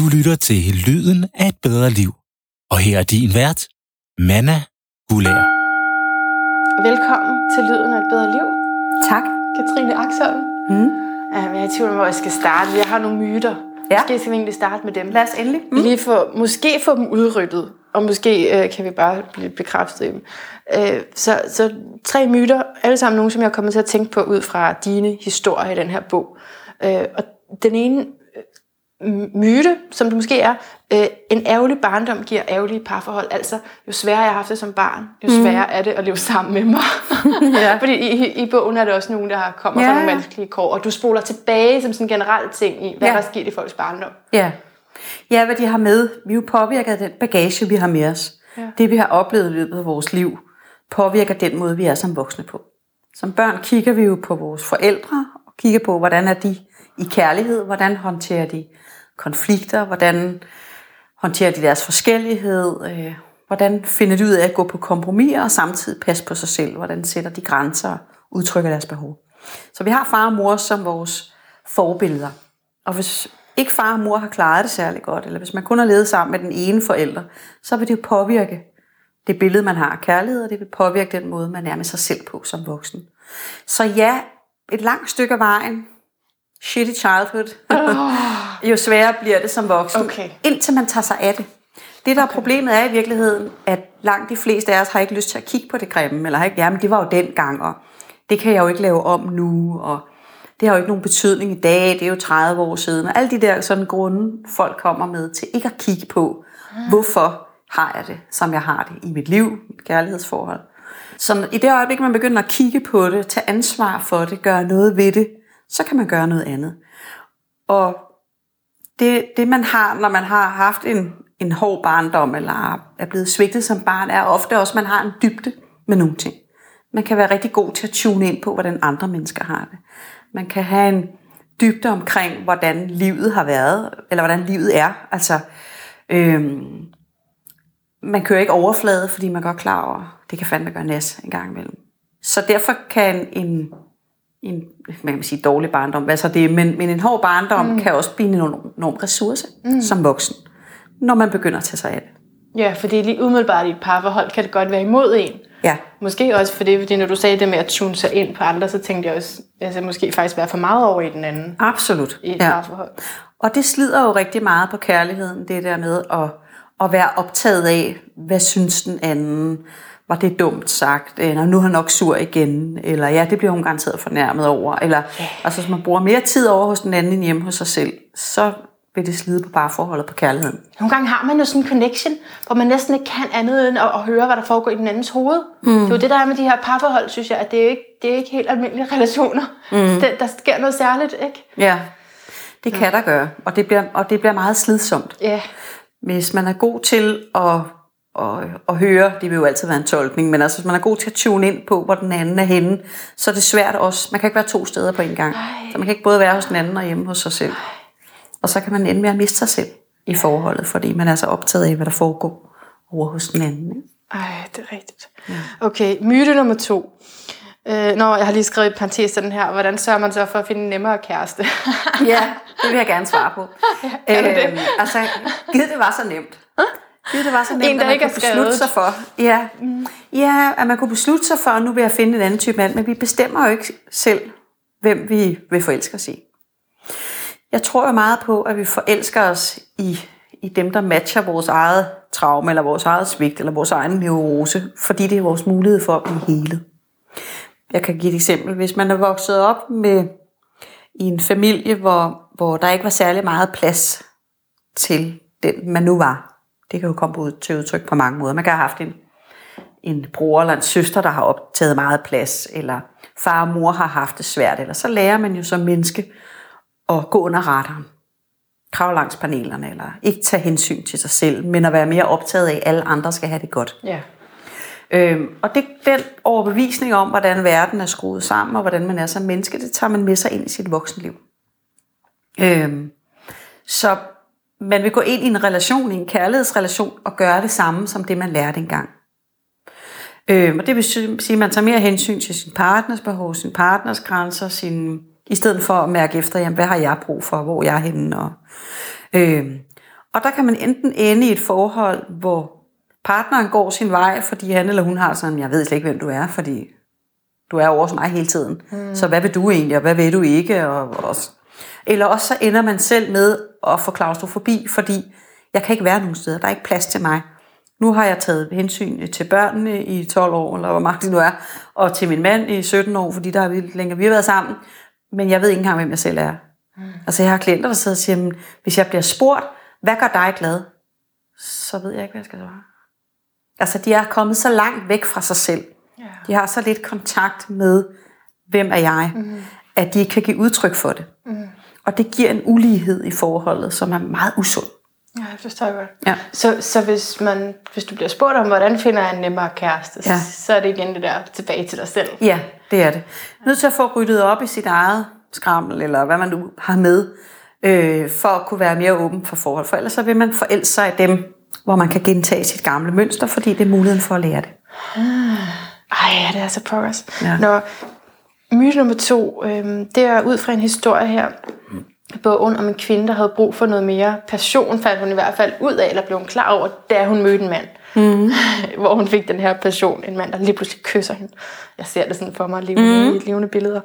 Du lytter til Lyden af et bedre liv. Og her er din vært, Manna Gulær. Velkommen til Lyden af et bedre liv. Tak. Katrine Axholm. Mm. Jeg er i tvivl om, hvor jeg skal starte. Jeg har nogle myter. Ja. Måske skal vi egentlig starte med dem. Lad os endelig. Mm. Lige få, måske få dem udryddet, og måske øh, kan vi bare blive bekræftet i dem. Øh, så, så tre myter, alle sammen nogle, som jeg er kommet til at tænke på ud fra dine historier i den her bog. Øh, og den ene myte, som det måske er, øh, en ærgerlig barndom giver ærgerlige parforhold. Altså, jo sværere jeg har haft det som barn, jo sværere er det at leve sammen med mig. Ja. Fordi i, i bogen er der også nogen, der kommer Ja, fra nogle vanskelige kår, og du spoler tilbage som sådan en generel ting i, hvad Ja. der er sket i folks barndom. Ja. Ja, hvad de har med. Vi er jo påvirket af den bagage, vi har med os. Ja. Det, vi har oplevet i løbet af vores liv, påvirker den måde, vi er som voksne på. Som børn kigger vi jo på vores forældre, og kigger på, hvordan er de i kærlighed, hvordan håndterer de konflikter, hvordan håndterer de deres forskellighed, øh, hvordan finder de ud af at gå på kompromis og samtidig passe på sig selv, hvordan sætter de grænser og udtrykker deres behov. Så vi har far og mor som vores forbilleder. Og hvis ikke far og mor har klaret det særlig godt, eller hvis man kun har levet sammen med den ene forælder, så vil det jo påvirke det billede, man har af kærlighed, og det vil påvirke den måde, man er med sig selv på som voksen. Så ja, et langt stykke af vejen, shitty childhood, jo sværere bliver det som voksen, Okay. indtil man tager sig af det. Det, der er problemet, er i virkeligheden, at langt de fleste af os har ikke lyst til at kigge på det grimme, eller har ikke, jamen det var jo dengang, og det kan jeg jo ikke lave om nu, og det har jo ikke nogen betydning i dag, det er jo 30 år siden, og alle de der sådan grunde, folk kommer med til ikke at kigge på, hvorfor har jeg det, som jeg har det i mit liv, mit kærlighedsforhold. Så i det øjeblik, man begynder at kigge på det, tage ansvar for det, gøre noget ved det, så kan man gøre noget andet. Og det, det man har, når man har haft en, en hård barndom, eller er blevet svigtet som barn, er ofte også, at man har en dybde med nogle ting. Man kan være rigtig god til at tune ind på, hvordan andre mennesker har det. Man kan have en dybde omkring, hvordan livet har været, eller hvordan livet er. Altså, øhm, man kører ikke overflade, fordi man er godt klar over, det kan fandme gøre næs en gang imellem. Så derfor kan en, en man kan sige dårlig barndom, hvad så det men, men en hård barndom mm. kan også blive en enorm, enorm ressource mm. som voksen, når man begynder at tage sig af det. Ja, fordi lige umiddelbart i et parforhold kan det godt være imod en. Ja, Måske også fordi, fordi når du sagde det med at tune sig ind på andre, så tænkte jeg også, altså måske faktisk være for meget over i den anden absolut. i et Ja. parforhold. Og det slider jo rigtig meget på kærligheden, det der med at, at være optaget af, hvad synes den anden, var det dumt sagt, eller nu er han nok sur igen, eller ja, det bliver hun garanteret fornærmet over, eller altså, hvis man bruger mere tid over hos den anden end hjemme hos sig selv, så vil det slide på parforholdet på kærligheden. Nogle gange har man jo sådan en connection, hvor man næsten ikke kan andet end at, at høre, hvad der foregår i den andens hoved. Mm. Det er jo det, der er med de her parforhold, synes jeg, at det er jo ikke, det er ikke helt almindelige relationer. Mm. Der, der sker noget særligt, ikke? Ja, det kan der gøre, og det bliver, og det bliver meget slidsomt. Ja. Hvis man er god til at, at, at høre, det vil jo altid være en tolkning, men altså hvis man er god til at tune ind på, hvor den anden er henne, så er det svært også. Man kan ikke være to steder på en gang. Så man kan ikke både være hos den anden og hjemme hos sig selv. Og så kan man ende med at miste sig selv i forholdet, fordi man er så optaget af, hvad der foregår over hos den anden. ikke? Ej, det er rigtigt. Okay, myte nummer to. Øh, nå, jeg har lige skrevet i parentes den her. Hvordan sørger man så for at finde en nemmere kæreste? Ja, det vil jeg gerne svare på. er det det? Øhm, altså, givet det var så nemt. Det var så nemt, En, der at man ikke kunne beslutte sig for. Ja, ja, at man kunne beslutte sig for, at nu vil jeg finde en anden type mand, men vi bestemmer jo ikke selv, hvem vi vil forelske os i. Jeg tror jo meget på, at vi forelsker os i, i dem, der matcher vores eget traume, eller vores eget svigt, eller vores egen neurose, fordi det er vores mulighed for at blive helet. Jeg kan give et eksempel. Hvis man er vokset op med i en familie, hvor, hvor der ikke var særlig meget plads til den, man nu var. Det kan jo komme ud til udtryk på mange måder. Man kan have haft en, en bror eller en søster, der har optaget meget plads, eller far og mor har haft det svært, eller så lærer man jo som menneske at gå under radaren. Kravle langs panelerne, eller ikke tage hensyn til sig selv, men at være mere optaget af, at alle andre skal have det godt. ja. Øhm, og det, den overbevisning om, hvordan verden er skruet sammen, og hvordan man er som menneske, det tager man med sig ind i sit voksenliv. Øhm, så man vil gå ind i en relation, i en kærlighedsrelation, og gøre det samme som det, man lærte engang. Øhm, og det vil sige, at man tager mere hensyn til sin partners behov, sin partners grænser, sin, i stedet for at mærke efter, jamen, hvad har jeg brug for, hvor jeg er henne. Og, øhm, Og der kan man enten ende i et forhold, hvor partneren går sin vej, fordi han eller hun har sådan, jeg ved slet ikke, hvem du er, fordi du er over hos mig hele tiden. Mm. Så hvad vil du egentlig, og hvad vil du ikke? Og, og, eller også så ender man selv med at få klaustrofobi, fordi jeg kan ikke være nogen steder, der er ikke plads til mig. Nu har jeg taget hensyn til børnene i 12 år, eller hvor meget det nu er, og til min mand i 17 år, fordi der har vi længere vi har været sammen, men jeg ved ikke engang, hvem jeg selv er. Mm. Altså jeg har klienter, der sidder og siger, hvis jeg bliver spurgt, hvad gør dig glad? Så ved jeg ikke, hvad jeg skal svare. Altså de er kommet så langt væk fra sig selv. Ja. De har så lidt kontakt med, hvem er jeg, mm. at de ikke kan give udtryk for det. Mm. Og det giver en ulighed i forholdet, som er meget usund. Ja, det forstår jeg godt. Ja. Så, så hvis, man, hvis du bliver spurgt om, hvordan finder jeg en nemmere kæreste, ja. så er det igen det der tilbage til dig selv. Ja, det er det. Nødt til at få ryddet op i sit eget skrammel, eller hvad man nu har med, øh, for at kunne være mere åben for forhold. For ellers så vil man forælde sig i dem, hvor man kan gentage sit gamle mønster, fordi det er muligheden for at lære det. Ej, ja, det er så progress. Ja. Når myte nummer to, øh, det er ud fra en historie her, bogen om en kvinde, der havde brug for noget mere passion, fandt hun i hvert fald ud af, eller blev hun klar over, da hun mødte en mand. Mm. hvor hun fik den her passion, en mand, der lige pludselig kysser hende. Jeg ser det sådan for mig, levende, mm. levende billeder.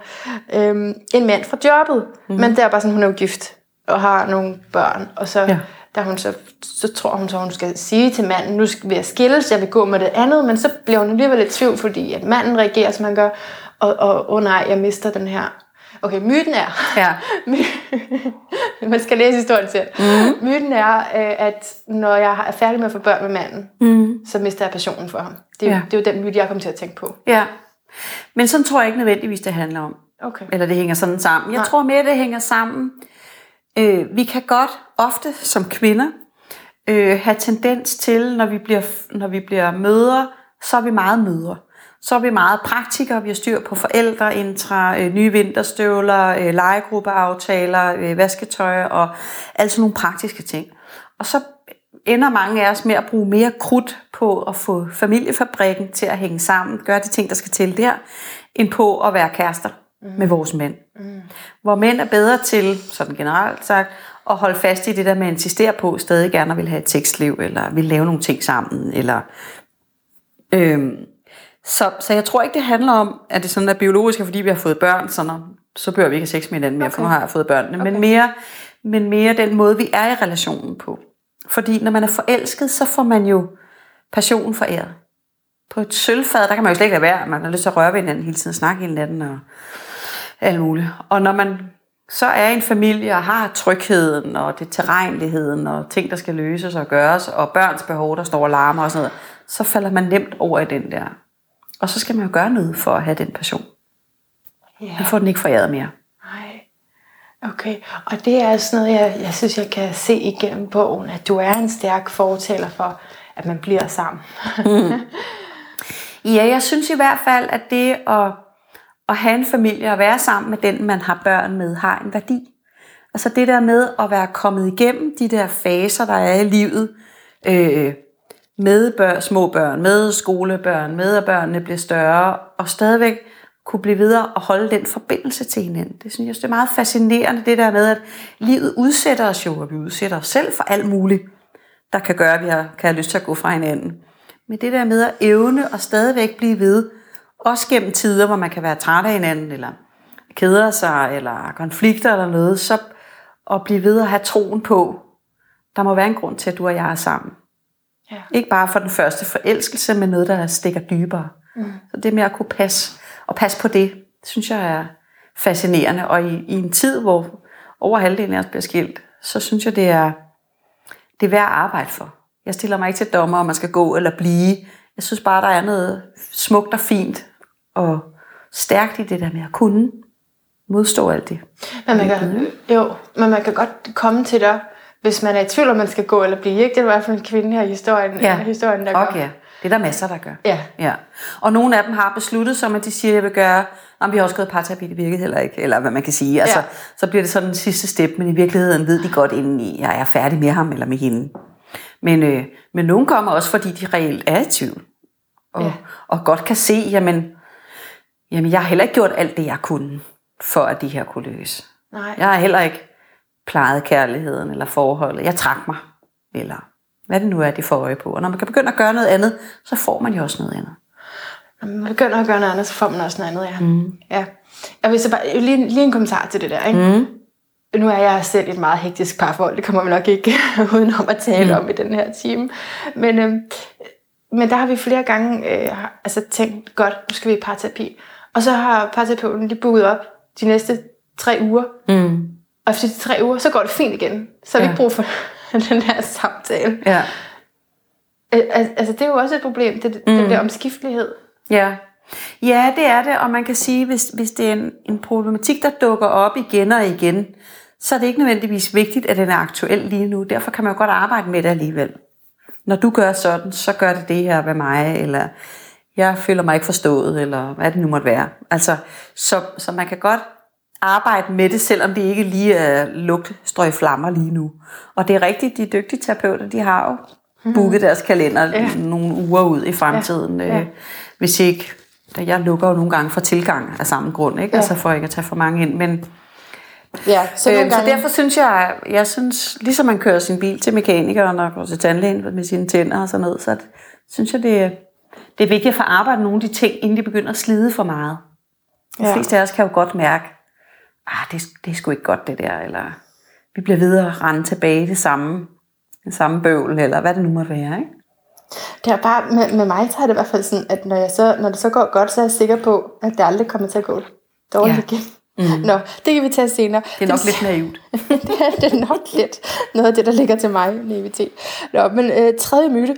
Øhm, en mand fra jobbet, mm. men det er bare sådan, hun er jo gift og har nogle børn, og så, ja. der hun så, så tror hun så, hun skal sige til manden, nu vil jeg skilles, jeg vil gå med det andet, men så bliver hun alligevel lidt tvivl, fordi at manden reagerer, som han gør, og, og oh nej, jeg mister den her Okay, myten er, ja. man skal læse historien til. Mm. Myten er, øh, at når jeg er færdig med at få børn med manden, mm. så mister jeg passionen for ham. Det er, ja. det er jo den myte, jeg kommer til at tænke på. Ja, men sådan tror jeg ikke nødvendigvis, det handler om. Okay. Eller det hænger sådan sammen. Jeg Nej. tror mere, det hænger sammen. Øh, vi kan godt ofte som kvinder øh, have tendens til, når vi bliver, når vi bliver mødre, så er vi meget mødre. Så er vi meget praktikere, vi har styr på forældreintra, øh, nye vinterstøvler, øh, legegruppeaftaler, øh, vasketøj og alt sådan nogle praktiske ting. Og så ender mange af os med at bruge mere krudt på at få familiefabrikken til at hænge sammen, gøre de ting, der skal til der, end på at være kærester mm. med vores mænd. Mm. Hvor mænd er bedre til, sådan generelt sagt, at holde fast i det der med at insistere på, stadig gerne vil have et tekstliv, eller vil lave nogle ting sammen, eller øhm, så, så jeg tror ikke, det handler om, at det sådan er biologisk, fordi vi har fået børn, så, når, så bør vi ikke have sex med hinanden mere, okay. for nu har jeg fået børnene. Okay. Men, mere, men mere den måde, vi er i relationen på. Fordi når man er forelsket, så får man jo passionen foræret. På et sølvfad, der kan man jo slet ikke lade være. Man har lyst til at røre ved hinanden hele tiden, snakke hele natten og alt muligt. Og når man så er en familie og har trygheden og det terrenligheden og ting, der skal løses og gøres, og børns behov, der står og larmer og sådan noget, så falder man nemt over i den der og så skal man jo gøre noget for at have den passion. Ja. Man får den ikke foræret mere. Nej. Okay, og det er sådan noget, jeg, jeg synes, jeg kan se igennem bogen, at du er en stærk fortæller for, at man bliver sammen. mm. Ja, jeg synes i hvert fald, at det at, at have en familie og være sammen med den, man har børn med, har en værdi. Altså det der med at være kommet igennem de der faser, der er i livet, øh, med børn, små børn, med skolebørn, med at børnene bliver større, og stadigvæk kunne blive videre og holde den forbindelse til hinanden. Det synes jeg det er meget fascinerende, det der med, at livet udsætter os jo, og vi udsætter os selv for alt muligt, der kan gøre, at vi har, kan have lyst til at gå fra hinanden. Men det der med at evne og stadigvæk blive ved, også gennem tider, hvor man kan være træt af hinanden, eller keder sig, eller konflikter eller noget, så at blive ved at have troen på, der må være en grund til, at du og jeg er sammen. Ja. Ikke bare for den første forelskelse, men noget, der stikker dybere. Mm. Så det med at kunne passe, og passe på det, synes jeg er fascinerende. Og i, i en tid, hvor over halvdelen af os bliver skilt, så synes jeg, det er, det er værd at arbejde for. Jeg stiller mig ikke til dommer, om man skal gå eller blive. Jeg synes bare, der er noget smukt og fint og stærkt i det der med at kunne modstå alt det. Men man kan, jo, men man kan godt komme til dig hvis man er i tvivl, om man skal gå eller blive. Ikke? Det er i hvert fald en kvinde her i historien, ja. historien der okay. gør. Det er der masser, der gør. Ja. ja. Og nogle af dem har besluttet som, at de siger, at jeg vil gøre, om vi har også gået parterapi, det virkede heller ikke, eller hvad man kan sige. Altså, ja. Så bliver det sådan den sidste step, men i virkeligheden ved de godt indeni, jeg er færdig med ham eller med hende. Men, øh, men nogle kommer også, fordi de reelt er i tvivl. Og, ja. og godt kan se, jamen, jamen, jeg har heller ikke gjort alt det, jeg kunne, for at de her kunne løse. Nej. Jeg har heller ikke plejede kærligheden eller forholdet. Jeg trak mig. eller hvad det nu er, de får øje på. Og når man kan begynde at gøre noget andet, så får man jo også noget andet. Når man begynder at gøre noget andet, så får man også noget andet, ja. Mm. ja. Jeg vil så bare, lige, lige en kommentar til det der, ikke? Mm. Nu er jeg selv et meget hektisk parforhold, det kommer vi nok ikke udenom at tale mm. om i den her time. Men, øhm, men der har vi flere gange øh, altså tænkt, godt, nu skal vi i parterapi. Og så har parterapeuten lige booket op de næste tre uger. Mm. Og efter de tre uger, så går det fint igen. Så har ja. vi ikke brug for den her samtale. Ja. Altså, det er jo også et problem, det, mm. den der omskiftelighed. Ja. Ja, det er det, og man kan sige, hvis, hvis det er en, en problematik, der dukker op igen og igen, så er det ikke nødvendigvis vigtigt, at den er aktuel lige nu. Derfor kan man jo godt arbejde med det alligevel. Når du gør sådan, så gør det det her ved mig, eller jeg føler mig ikke forstået, eller hvad det nu måtte være. Altså, så, så man kan godt arbejde med det, selvom det ikke lige er lugtstrøg flammer lige nu. Og det er rigtigt, de dygtige terapeuter, de har jo mhm. booket deres kalender ja. nogle uger ud i fremtiden. Ja. Ja. Øh, hvis ikke, jeg lukker jo nogle gange for tilgang af samme grund, ikke? Ja. altså for ikke at tage for mange ind, men Ja, så, øh, gange... så derfor synes jeg, jeg synes, ligesom man kører sin bil til mekanikeren og går til tandlægen med sine tænder og sådan noget, så synes jeg, det, det er vigtigt at få arbejdet nogle af de ting, inden de begynder at slide for meget. De ja. fleste af os kan jo godt mærke, ah, det, det er sgu ikke godt det der, eller vi bliver videre at rende tilbage i det samme, det samme bøvl, eller hvad det nu må være, ikke? Det er bare, med, med mig så er det i hvert fald sådan, at når, jeg så, når det så går godt, så er jeg sikker på, at det aldrig kommer til at gå dårligt ja. igen. Mm. Nå, det kan vi tage senere. Det er nok det, lidt naivt. det, er, det er nok lidt noget af det, der ligger til mig, naivitet. Nå, men øh, tredje myte,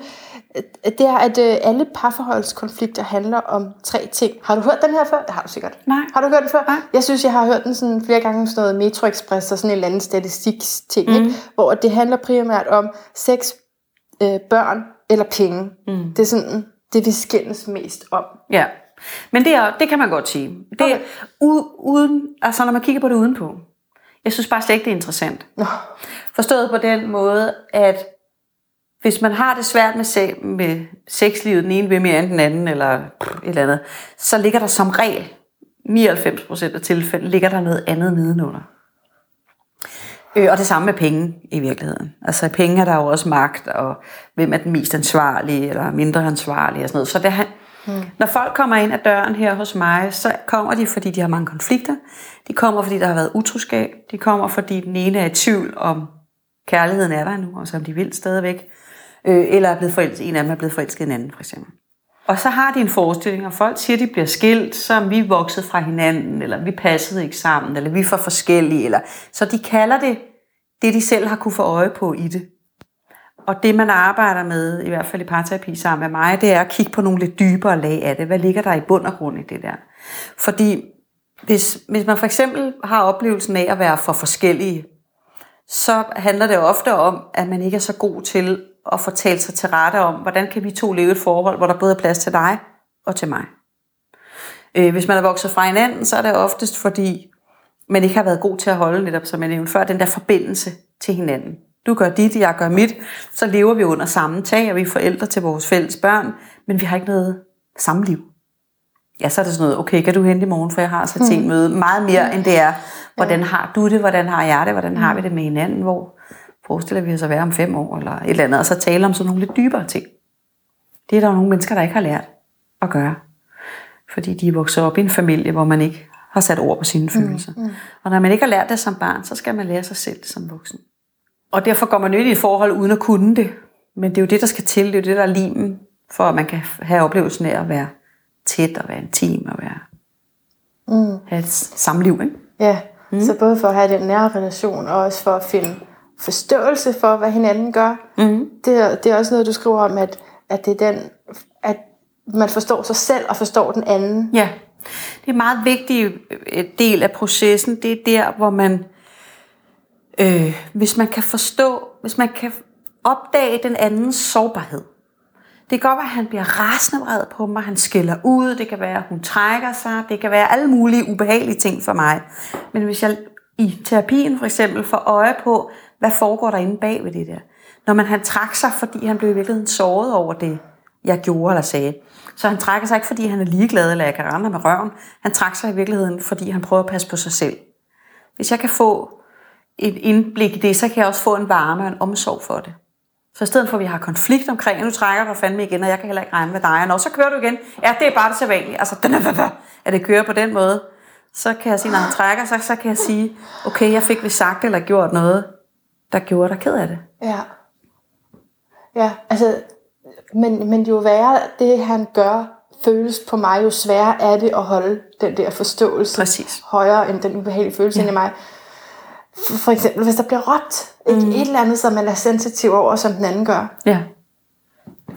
det er, at øh, alle parforholdskonflikter handler om tre ting. Har du hørt den her før? Det har du sikkert. Nej. Har du hørt den før? Nej. Jeg synes, jeg har hørt den sådan flere gange sådan noget Metro Express og sådan en eller anden statistik-ting, mm. ikke? hvor det handler primært om sex, øh, børn eller penge. Mm. Det er sådan det, vi skændes mest om. Ja. Men det, er, det kan man godt sige. Det okay. uden, altså når man kigger på det udenpå. Jeg synes bare slet ikke, det er interessant. Nå. Forstået på den måde, at hvis man har det svært med, se, med sexlivet, den ene vil mere end den anden, eller et eller andet, så ligger der som regel, 99% af tilfælde, ligger der noget andet nedenunder. Øh, og det samme med penge i virkeligheden. Altså i penge er der jo også magt, og hvem er den mest ansvarlige, eller mindre ansvarlige og sådan noget. Så det, hmm. når folk kommer ind ad døren her hos mig, så kommer de, fordi de har mange konflikter. De kommer, fordi der har været utroskab. De kommer, fordi den ene er i tvivl om kærligheden er der nu, og som de vil stadigvæk øh, eller er blevet forelsket, en af dem er blevet forelsket en anden, for eksempel. Og så har de en forestilling, og folk siger, at de bliver skilt, så er vi vokset fra hinanden, eller vi passede ikke sammen, eller vi er for forskellige. Eller... Så de kalder det det, de selv har kunne få øje på i det. Og det, man arbejder med, i hvert fald i parterapi sammen med mig, det er at kigge på nogle lidt dybere lag af det. Hvad ligger der i bund og grund i det der? Fordi hvis, hvis man for eksempel har oplevelsen af at være for forskellige, så handler det ofte om, at man ikke er så god til at fortælle sig til rette om, hvordan kan vi to leve et forhold, hvor der både er plads til dig og til mig. Øh, hvis man er vokset fra hinanden, så er det oftest fordi, man ikke har været god til at holde netop, som jeg nævnte før, den der forbindelse til hinanden. Du gør dit, jeg gør mit, så lever vi under samme tag, og vi er forældre til vores fælles børn, men vi har ikke noget samliv. Ja, så er det sådan noget, okay, kan du hente i morgen, for jeg har så ting med meget mere, end det er, hvordan har du det, hvordan har jeg det, hvordan har vi det med hinanden, hvor forestiller vi os at være om fem år, eller et eller andet, og så tale om sådan nogle lidt dybere ting. Det er der jo nogle mennesker, der ikke har lært at gøre. Fordi de er vokset op i en familie, hvor man ikke har sat ord på sine mm, følelser. Mm, mm. Og når man ikke har lært det som barn, så skal man lære sig selv som voksen. Og derfor går man ind i et forhold uden at kunne det. Men det er jo det, der skal til. Det er jo det, der er limen, for at man kan have oplevelsen af at være tæt og være intim og være, mm. have et samliv. Ikke? Ja, mm. så både for at have den nære relation, og også for at finde forståelse for, hvad hinanden gør. Mm. Det, det er også noget, du skriver om, at, at det er den, at man forstår sig selv og forstår den anden. Ja, det er en meget vigtig øh, del af processen. Det er der, hvor man, øh, hvis man kan forstå, hvis man kan opdage den andens sårbarhed. Det kan godt være, at han bliver rasende vred på mig, han skiller ud, det kan være, at hun trækker sig, det kan være alle mulige ubehagelige ting for mig. Men hvis jeg i terapien for eksempel får øje på, hvad foregår der inde bag ved det der? Når man han trak sig, fordi han blev i virkeligheden såret over det, jeg gjorde eller sagde. Så han trækker sig ikke, fordi han er ligeglad, eller jeg kan rende med røven. Han trækker sig i virkeligheden, fordi han prøver at passe på sig selv. Hvis jeg kan få et indblik i det, så kan jeg også få en varme og en omsorg for det. Så i stedet for, at vi har konflikt omkring, at nu trækker du fandme igen, og jeg kan heller ikke regne med dig, og Nå, så kører du igen, ja, det er bare det sædvanlige. Altså, at det kører på den måde, så kan jeg sige, når han trækker, så, så kan jeg sige, okay, jeg fik vi sagt eller gjort noget, der gjorde dig ked af det. Ja. Ja, altså, men, men jo værre det, han gør, føles på mig, jo sværere er det at holde den der forståelse Præcis. højere end den ubehagelige følelse ja. i mig. For, for eksempel, hvis der bliver råbt mm. et eller andet, som man er sensitiv over, som den anden gør, Ja.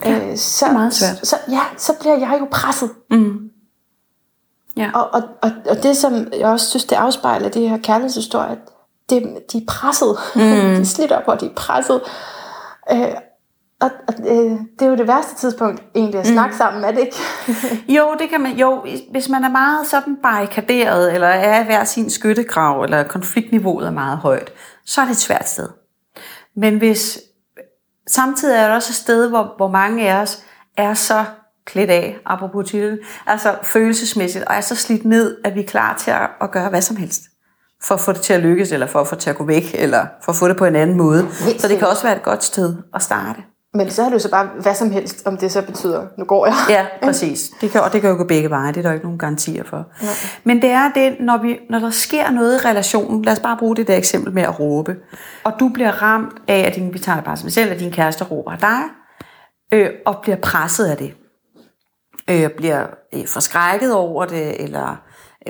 øh, så, det er meget svært. Så, ja, så bliver jeg jo presset. Mm. Ja. Og, og, og, og det, som jeg også synes, det afspejler det her kærlighedshistorie, det, de er presset. Mm. de er slidt op, og de er presset. Øh, og, og øh, det er jo det værste tidspunkt egentlig at snakke mm. sammen, er det ikke? Jo, det kan man. Jo, hvis man er meget sådan barrikaderet, eller er i hver sin skyttegrav, eller konfliktniveauet er meget højt, så er det et svært sted. Men hvis samtidig er der også et sted, hvor, hvor mange af os er så klædt af, apropos titlen, altså følelsesmæssigt, og er så slidt ned, at vi er klar til at, at gøre hvad som helst for at få det til at lykkes, eller for at få det til at gå væk, eller for at få det på en anden måde. Så det kan også være et godt sted at starte. Men så det jo så bare hvad som helst, om det så betyder, nu går jeg. Ja, præcis. Det kan, og det kan jo gå begge veje, det er der ikke nogen garantier for. Nej. Men det er det, når, vi, når der sker noget i relationen, lad os bare bruge det der eksempel med at råbe, og du bliver ramt af, at din, vi tager det bare som selv, at din kæreste råber dig, øh, og bliver presset af det. Øh, bliver øh, forskrækket over det, eller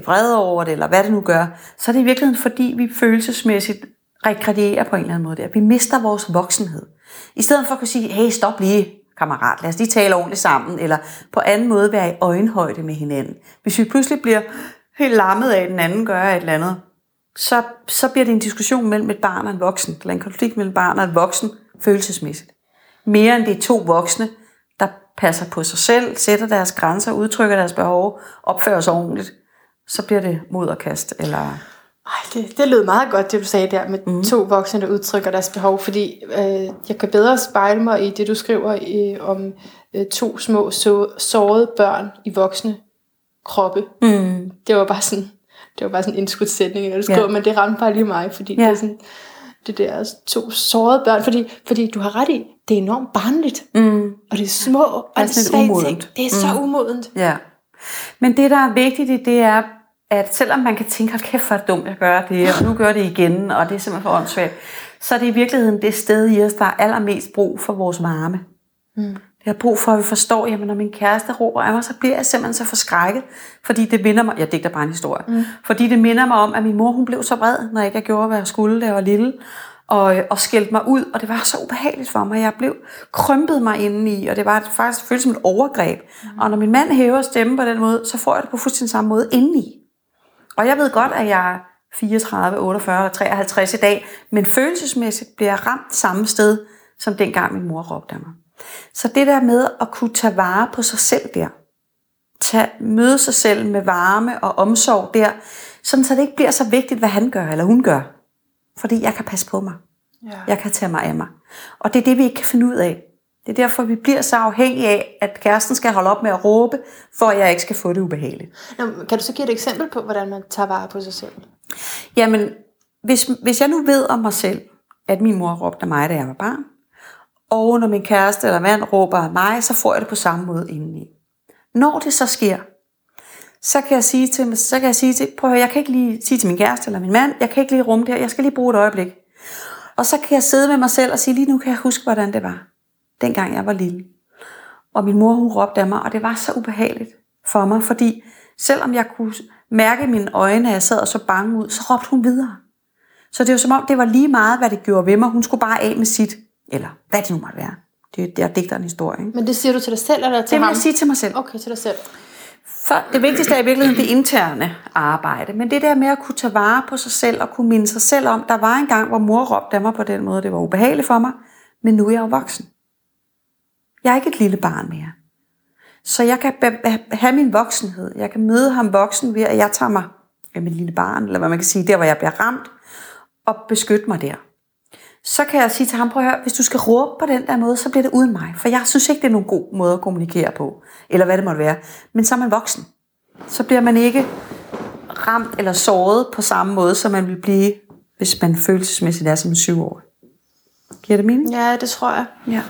vrede over det, eller hvad det nu gør, så er det i virkeligheden, fordi vi følelsesmæssigt rekreerer på en eller anden måde der. Vi mister vores voksenhed. I stedet for at kunne sige, hey, stop lige, kammerat, lad os lige tale ordentligt sammen, eller på anden måde være i øjenhøjde med hinanden. Hvis vi pludselig bliver helt lammet af, at den anden gør et eller andet, så, så bliver det en diskussion mellem et barn og en voksen, eller en konflikt mellem et barn og en voksen, følelsesmæssigt. Mere end det er to voksne, der passer på sig selv, sætter deres grænser, udtrykker deres behov, opfører sig ordentligt, så bliver det moderkast, eller ej, det, det lød meget godt, det du sagde der, med mm. to voksne, der udtrykker deres behov, fordi øh, jeg kan bedre spejle mig i det, du skriver i, om øh, to små så, sårede børn i voksne kroppe. Mm. Det var bare sådan, det var bare sådan en indskudssætning, når du skriver, ja. men det ramte bare lige mig, fordi ja. det er sådan, det der to sårede børn, fordi, fordi du har ret i, det er enormt barnligt, mm. og det er små, og det er, svage ting. Det er mm. så umodent. Ja. Men det, der er vigtigt i det, er at selvom man kan tænke, hold kæft, hvor er dumt, jeg gør det, og nu gør det igen, og det er simpelthen for åndssvagt, så er det i virkeligheden det sted i os, der er allermest brug for vores varme. Mm. Det har brug for, at vi forstår, jamen når min kæreste råber af mig, så bliver jeg simpelthen så forskrækket, fordi det minder mig, jeg digter bare en historie, mm. fordi det minder mig om, at min mor hun blev så vred, når jeg ikke gjorde, hvad jeg skulle, da jeg var lille, og, og skældte mig ud, og det var så ubehageligt for mig. Jeg blev krympet mig indeni, og det var faktisk føltes som et overgreb. Mm. Og når min mand hæver stemmen på den måde, så får jeg det på fuldstændig samme måde indeni. Og jeg ved godt, at jeg er 34, 48 og 53 i dag, men følelsesmæssigt bliver jeg ramt samme sted, som dengang min mor råbte af mig. Så det der med at kunne tage vare på sig selv der, tage, møde sig selv med varme og omsorg der, sådan så det ikke bliver så vigtigt, hvad han gør eller hun gør. Fordi jeg kan passe på mig. Ja. Jeg kan tage mig af mig. Og det er det, vi ikke kan finde ud af. Det er derfor, vi bliver så afhængige af, at kæresten skal holde op med at råbe, for at jeg ikke skal få det ubehageligt. Nå, kan du så give et eksempel på, hvordan man tager vare på sig selv? Jamen, hvis, hvis jeg nu ved om mig selv, at min mor råbte af mig, da jeg var barn, og når min kæreste eller mand råber af mig, så får jeg det på samme måde indeni. Når det så sker, så kan jeg sige til, så kan jeg sige til, prøv at høre, jeg kan ikke lige sige til min kæreste eller min mand, jeg kan ikke lige rumme det her, jeg skal lige bruge et øjeblik. Og så kan jeg sidde med mig selv og sige, lige nu kan jeg huske, hvordan det var dengang jeg var lille. Og min mor, hun råbte af mig, og det var så ubehageligt for mig, fordi selvom jeg kunne mærke mine øjne, at jeg sad og så bange ud, så råbte hun videre. Så det var som om, det var lige meget, hvad det gjorde ved mig. Hun skulle bare af med sit, eller hvad det nu måtte være. Det, det er digter en historie. Ikke? Men det siger du til dig selv, eller til Det vil ham? jeg sige til mig selv. Okay, til dig selv. For det vigtigste er i virkeligheden det interne arbejde. Men det der med at kunne tage vare på sig selv og kunne minde sig selv om, der var en gang, hvor mor råbte af mig på den måde. Det var ubehageligt for mig, men nu er jeg jo voksen. Jeg er ikke et lille barn mere. Så jeg kan have min voksenhed. Jeg kan møde ham voksen ved, at jeg tager mig af mit lille barn, eller hvad man kan sige, der hvor jeg bliver ramt, og beskytte mig der. Så kan jeg sige til ham, prøv at høre, hvis du skal råbe på den der måde, så bliver det uden mig. For jeg synes ikke, det er nogen god måde at kommunikere på. Eller hvad det måtte være. Men så er man voksen. Så bliver man ikke ramt eller såret på samme måde, som man vil blive, hvis man følelsesmæssigt er som en syvårig. Giver det mening? Ja, det tror jeg. Ja.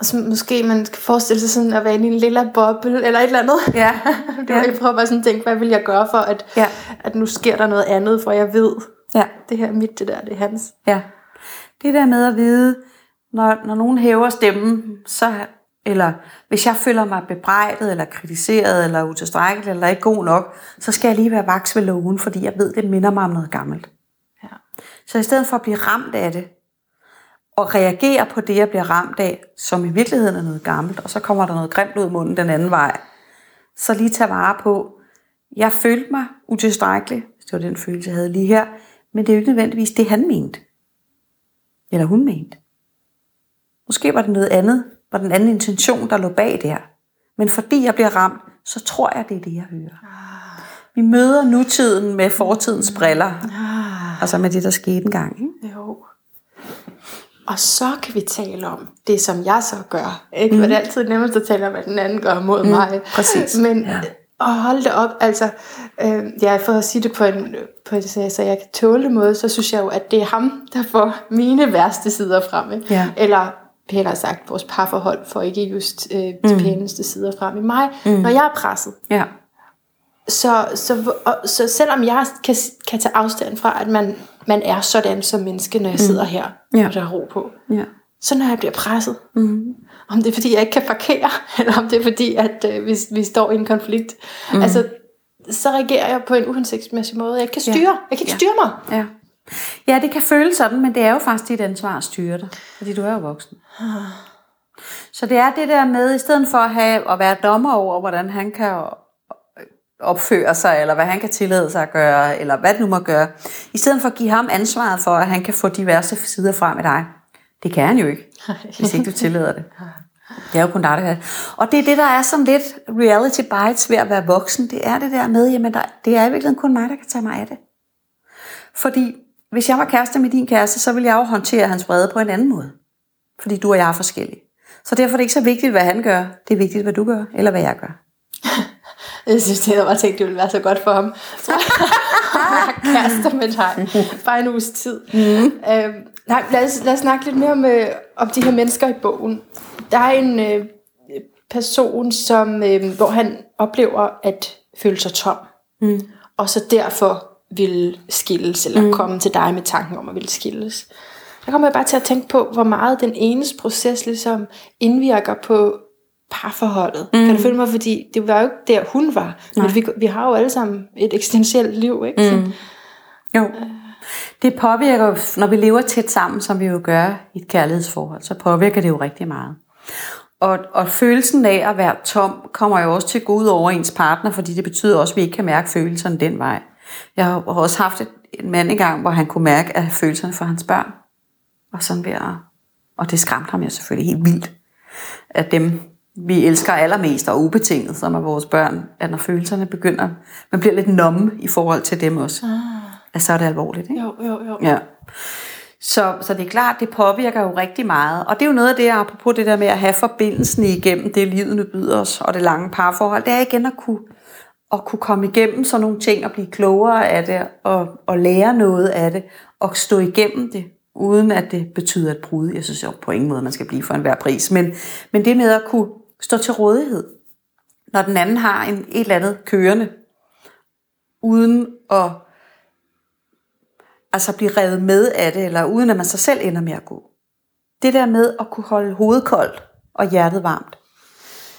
Og så måske man kan forestille sig sådan at være i en lille boble, eller et eller andet. Ja. Det var, jeg prøver bare sådan at tænke, hvad vil jeg gøre for, at, Ja. at nu sker der noget andet, for jeg ved, Ja. det her er mit, det der, det er hans. Ja. Det der med at vide, når, når nogen hæver stemmen, så, eller hvis jeg føler mig bebrejdet, eller kritiseret, eller utilstrækkelig, eller ikke god nok, så skal jeg lige være vaks ved loven, fordi jeg ved, det minder mig om noget gammelt. Ja. Så i stedet for at blive ramt af det, og reagere på det, jeg bliver ramt af, som i virkeligheden er noget gammelt, og så kommer der noget grimt ud af munden den anden vej, så lige tage vare på, jeg følte mig utilstrækkelig, hvis det var den følelse, jeg havde lige her, men det er jo ikke nødvendigvis det, han mente. Eller hun mente. Måske var det noget andet, var den anden intention, der lå bag der. Men fordi jeg bliver ramt, så tror jeg, det er det, jeg hører. Vi møder nutiden med fortidens briller. Altså med det, der skete engang. Ikke? Jo. Og så kan vi tale om det, som jeg så gør. Ikke? Mm. For det er altid nemmest at tale om, hvad den anden gør mod mm. mig. præcis. Men Ja. at holde det op, altså, øh, ja, for at sige det på en, på en så jeg kan tåle måde, så synes jeg jo, at det er ham, der får mine værste sider frem. Ikke? Ja. Eller pænere sagt, vores parforhold får ikke just øh, de mm. pæneste sider frem i mig, mm. når jeg er presset. Ja. Så, så, og, så selvom jeg kan, kan tage afstand fra, at man, man er sådan som menneske, når jeg sidder her, Ja. og der er ro på, ja. så når jeg bliver presset, Mm. om det er fordi, jeg ikke kan parkere, eller om det er fordi, at øh, vi, vi står i en konflikt, mm. altså, så reagerer jeg på en uhensigtsmæssig måde. Jeg kan Ja. styre, jeg kan ikke Ja. styre mig. Ja. ja, det kan føles sådan, men det er jo faktisk dit ansvar at styre dig, fordi du er jo voksen. Så det er det der med, i stedet for at, have, at være dommer over, hvordan han kan opføre sig, eller hvad han kan tillade sig at gøre, eller hvad det nu må gøre, i stedet for at give ham ansvaret for, at han kan få diverse sider frem i dig. Det kan han jo ikke, hvis ikke du tillader det. Det er jo kun dig, der kan. Og det er det, der er sådan lidt reality bites ved at være voksen. Det er det der med, jamen der, det er i virkeligheden kun mig, der kan tage mig af det. Fordi hvis jeg var kæreste med din kæreste, så ville jeg jo håndtere hans vrede på en anden måde. Fordi du og jeg er forskellige. Så derfor er det ikke så vigtigt, hvad han gør. Det er vigtigt, hvad du gør, eller hvad jeg gør. Jeg synes, det havde bare tænkt, det ville være så godt for ham. Så jeg kaster med dig. Bare en uges tid. Mm. Øhm, nej, lad, os, lad os snakke lidt mere om, øh, om de her mennesker i bogen. Der er en øh, person, som, øh, hvor han oplever at føle sig tom. Mm. Og så derfor vil skilles, eller mm. komme til dig med tanken om at ville skilles. Der kommer jeg bare til at tænke på, hvor meget den enes proces ligesom indvirker på parforholdet. Mm. Kan du følge mig? Fordi det var jo ikke der, hun var. Men vi, vi har jo alle sammen et eksistentielt liv, ikke? Mm. Jo. Det påvirker jo, når vi lever tæt sammen, som vi jo gør i et kærlighedsforhold, så påvirker det jo rigtig meget. Og, og følelsen af at være tom, kommer jo også til ud over ens partner, fordi det betyder også, at vi ikke kan mærke følelserne den vej. Jeg har også haft et, en mand engang, hvor han kunne mærke at følelserne for hans børn var sådan ved at... Og det skræmte ham jo selvfølgelig helt vildt. At dem, vi elsker allermest og ubetinget, som er vores børn, at når følelserne begynder, man bliver lidt nomme i forhold til dem også. Ah. At så er det alvorligt, ikke? Jo, jo, jo. Ja. Så, så det er klart, det påvirker jo rigtig meget. Og det er jo noget af det, apropos det der med at have forbindelsen igennem det, livet nu byder os, og det lange parforhold, det er igen at kunne, at kunne komme igennem sådan nogle ting, og blive klogere af det, og, og lære noget af det, og stå igennem det, uden at det betyder et brud. Jeg synes jo på ingen måde, man skal blive for enhver pris. Men, men det med at kunne stå til rådighed, når den anden har en, et eller andet kørende, uden at altså blive revet med af det, eller uden at man sig selv ender med at gå. Det der med at kunne holde hovedet koldt og hjertet varmt.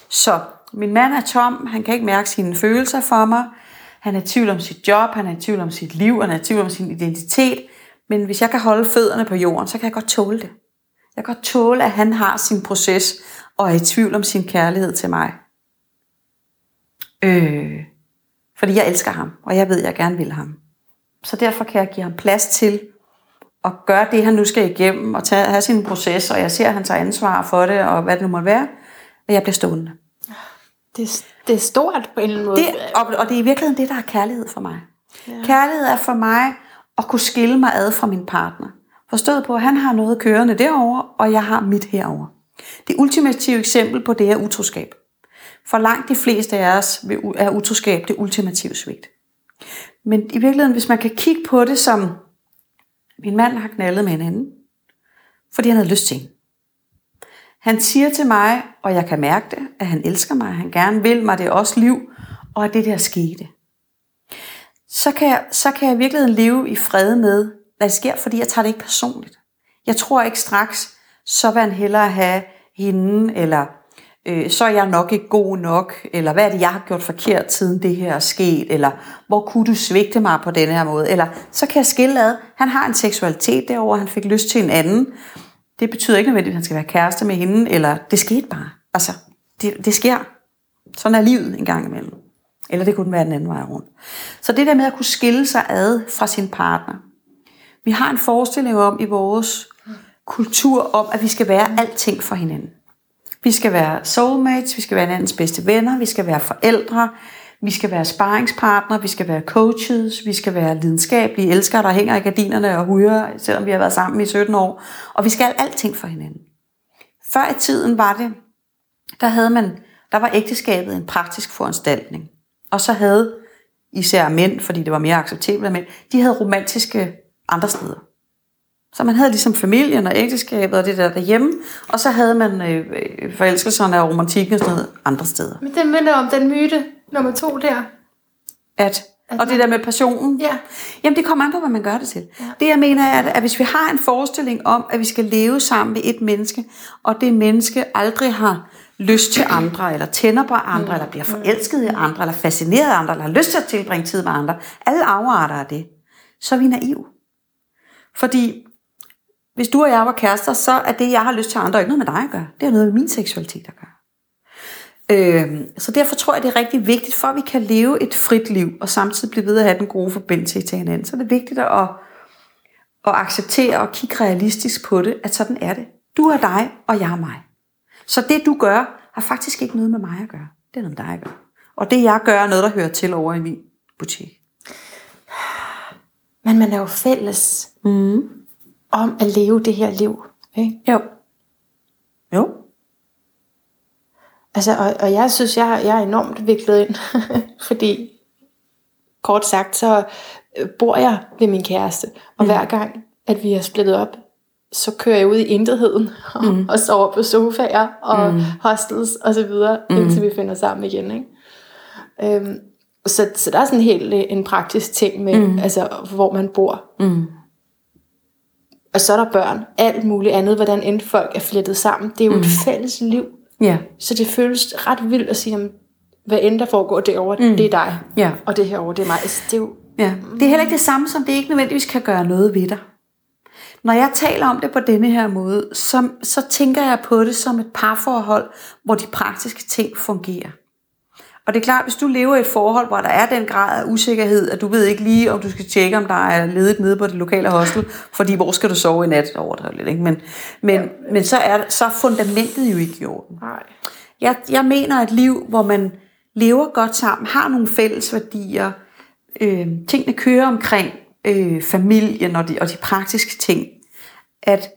Så min mand er tom, han kan ikke mærke sine følelser for mig, han er i tvivl om sit job, han er i tvivl om sit liv, han er i tvivl om sin identitet, men hvis jeg kan holde fødderne på jorden, så kan jeg godt tåle det. Jeg kan godt tåle, at han har sin proces, og er i tvivl om sin kærlighed til mig. Øh, fordi jeg elsker ham, og jeg ved, at jeg gerne vil ham. Så derfor kan jeg give ham plads til at gøre det, han nu skal igennem, og tage, have sin proces, og jeg ser, at han tager ansvar for det, og hvad det nu må være, og jeg bliver stående. Det, er- det er stort på en eller anden måde. Det, og, og det er i virkeligheden det, der er kærlighed for mig. Ja. Kærlighed er for mig at kunne skille mig ad fra min partner. Forstået på, at han har noget kørende derover, og jeg har mit herover. Det ultimative eksempel på det er utroskab. For langt de fleste af os er utroskab det ultimative svigt. Men i virkeligheden, hvis man kan kigge på det som, min mand har knaldet med en anden, fordi han havde lyst til en. Han siger til mig, og jeg kan mærke det, at han elsker mig, han gerne vil mig, det er også liv, og at det der skete. Så kan, jeg, så kan jeg i virkeligheden leve i fred med, hvad der sker, fordi jeg tager det ikke personligt. Jeg tror ikke straks, så vil han hellere have hende, eller øh, så er jeg nok ikke god nok, eller hvad er det, jeg har gjort forkert, siden det her er sket, eller hvor kunne du svigte mig på denne her måde, eller så kan jeg skille ad, han har en seksualitet derover, han fik lyst til en anden, det betyder ikke nødvendigvis, at han skal være kæreste med hende, eller det skete bare. Altså, det, det sker. Sådan er livet en gang imellem. Eller det kunne være den anden vej rundt. Så det der med at kunne skille sig ad fra sin partner. Vi har en forestilling om i vores kultur om, at vi skal være alting for hinanden. Vi skal være soulmates, vi skal være hinandens bedste venner, vi skal være forældre, vi skal være sparringspartner, vi skal være coaches, vi skal være lidenskabelige elskere, der hænger i gardinerne og hujer, selvom vi har været sammen i 17 år. Og vi skal alting for hinanden. Før i tiden var det, der havde man, der var ægteskabet en praktisk foranstaltning. Og så havde især mænd, fordi det var mere acceptabelt af mænd, de havde romantiske andre steder. Så man havde ligesom familien og ægteskabet og det der derhjemme, og så havde man øh, øh forelskelserne og romantikken og sådan noget andre steder. Men det minder om den myte, nummer to der. At, og det der med passionen. Ja. Jamen det kommer an på, hvad man gør det til. Ja. Det jeg mener er, at, hvis vi har en forestilling om, at vi skal leve sammen med et menneske, og det menneske aldrig har lyst til andre, eller tænder på andre, eller bliver forelsket i andre, eller fascineret af andre, eller har lyst til at tilbringe tid med andre, alle afarter af det, så er vi naive. Fordi hvis du og jeg var kærester, så er det, jeg har lyst til andre, ikke noget med dig at gøre. Det er noget med min seksualitet at gøre. Øh, så derfor tror jeg, det er rigtig vigtigt, for at vi kan leve et frit liv, og samtidig blive ved at have den gode forbindelse til hinanden, så er det vigtigt at, at acceptere og kigge realistisk på det, at sådan er det. Du er dig, og jeg er mig. Så det du gør, har faktisk ikke noget med mig at gøre. Det er noget med dig at gøre. Og det jeg gør, er noget, der hører til over i min butik. Men man er jo fælles Mm. Om at leve det her liv. Ikke? Jo. Jo. Altså, og, og jeg synes, jeg, jeg er enormt viklet ind, fordi kort sagt, så øh, bor jeg ved min kæreste, og mm. hver gang, at vi er splittet op, så kører jeg ud i intetheden, og, mm. og sover på sofaer, og mm. hostels, og så videre, mm. indtil vi finder sammen igen, ikke? Øhm, så, så der er sådan helt øh, en praktisk ting med, mm. altså, hvor man bor. Mm. Og så er der børn, alt muligt andet, hvordan end folk er flettet sammen. Det er jo mm. et fælles liv. Ja. Så det føles ret vildt at sige, at hvad end der foregår derovre, mm. det er dig. Ja. Og det herovre, det er mig. Altså, det er jo, Ja. Det er heller ikke det samme, som det ikke nødvendigvis kan gøre noget ved dig. Når jeg taler om det på denne her måde, så, så tænker jeg på det som et parforhold, hvor de praktiske ting fungerer. Og det er klart, hvis du lever i et forhold, hvor der er den grad af usikkerhed, at du ved ikke lige, om du skal tjekke, om der er ledigt nede på det lokale hostel, fordi hvor skal du sove i nat? Overdrevet lidt, ikke? Men, men, men så, er, så er fundamentet jo ikke i orden. nej. Jeg, jeg mener et liv, hvor man lever godt sammen, har nogle fælles værdier, øh, tingene kører omkring øh, familien og de, og de praktiske ting. At,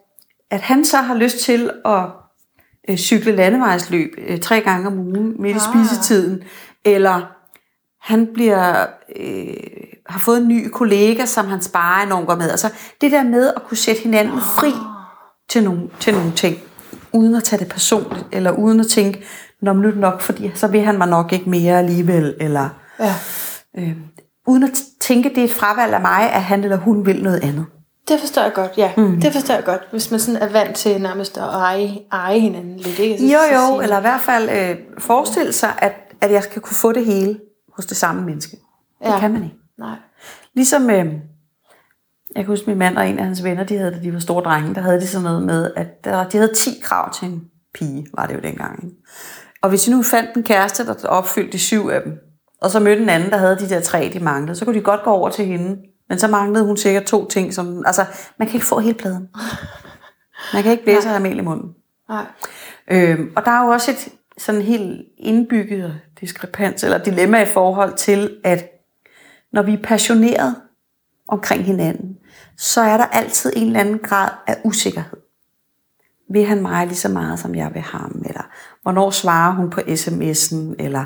at han så har lyst til at øh, cykle landevejsløb øh, tre gange om ugen midt i Ah. spisetiden, eller han bliver øh, har fået en ny kollega, som han sparer enormt godt med. Altså det der med at kunne sætte hinanden fri til nogle, til nogle ting, uden at tage det personligt, eller uden at tænke, Nå, nu er det nok, fordi så vil han mig nok ikke mere alligevel, eller Ja. øh, uden at tænke, det er et fravalg af mig, at han eller hun vil noget andet. Det forstår jeg godt, ja. Mm. Det forstår jeg godt, hvis man sådan er vant til nærmest at eje, eje hinanden lidt. Ikke? Så- Jo, jo, sige- eller i hvert fald øh, forestille sig, at, at jeg skal kunne få det hele hos det samme menneske. Det Ja. kan man ikke. Nej. Ligesom, øh, jeg kan huske min mand og en af hans venner, de havde, da de var store drenge, der havde de sådan noget med, at der, de havde 10 krav til en pige, var det jo dengang. Ikke? Og hvis de nu fandt en kæreste, der opfyldte de syv af dem, og så mødte en anden, der havde de der tre, de manglede, så kunne de godt gå over til hende. Men så manglede hun sikkert to ting, som, altså, man kan ikke få hele pladen. Man kan ikke blæse af mel i munden. Nej. Øhm, og der er jo også et sådan helt indbygget diskrepans eller dilemma i forhold til, at når vi er passioneret omkring hinanden, så er der altid en eller anden grad af usikkerhed. Vil han mig lige så meget, som jeg vil ham? Eller hvornår svarer hun på sms'en? Eller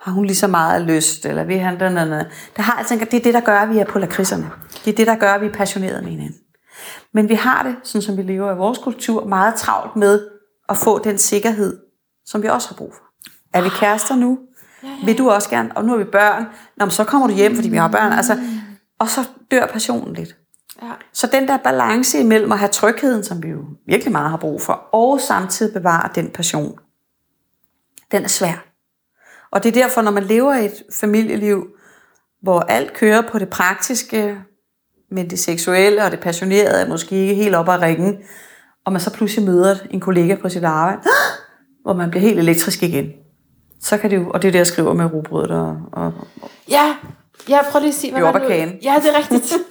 har hun lige så meget lyst? Eller vil han den, den. Der har altså, det er det, der gør, at vi er på lakridserne. Det er det, der gør, at vi er passionerede med hinanden. Men vi har det, sådan som vi lever i vores kultur, meget travlt med at få den sikkerhed, som vi også har brug for. Er vi kærester nu? Vil du også gerne? Og nu er vi børn. Nå, men så kommer du hjem, fordi vi har børn. Altså, og så dør passionen lidt. Ja. Så den der balance imellem at have trygheden, som vi jo virkelig meget har brug for, og samtidig bevare den passion, den er svær. Og det er derfor, når man lever et familieliv, hvor alt kører på det praktiske, men det seksuelle og det passionerede er måske ikke helt op ad ringen, og man så pludselig møder en kollega på sit arbejde, hvor man bliver helt elektrisk igen. Så kan det jo, og det er det, jeg skriver med robrødet og, og, Ja, ja prøv lige at sige, hvad Jo, var op ad det nu? kagen. Ja, det er rigtigt.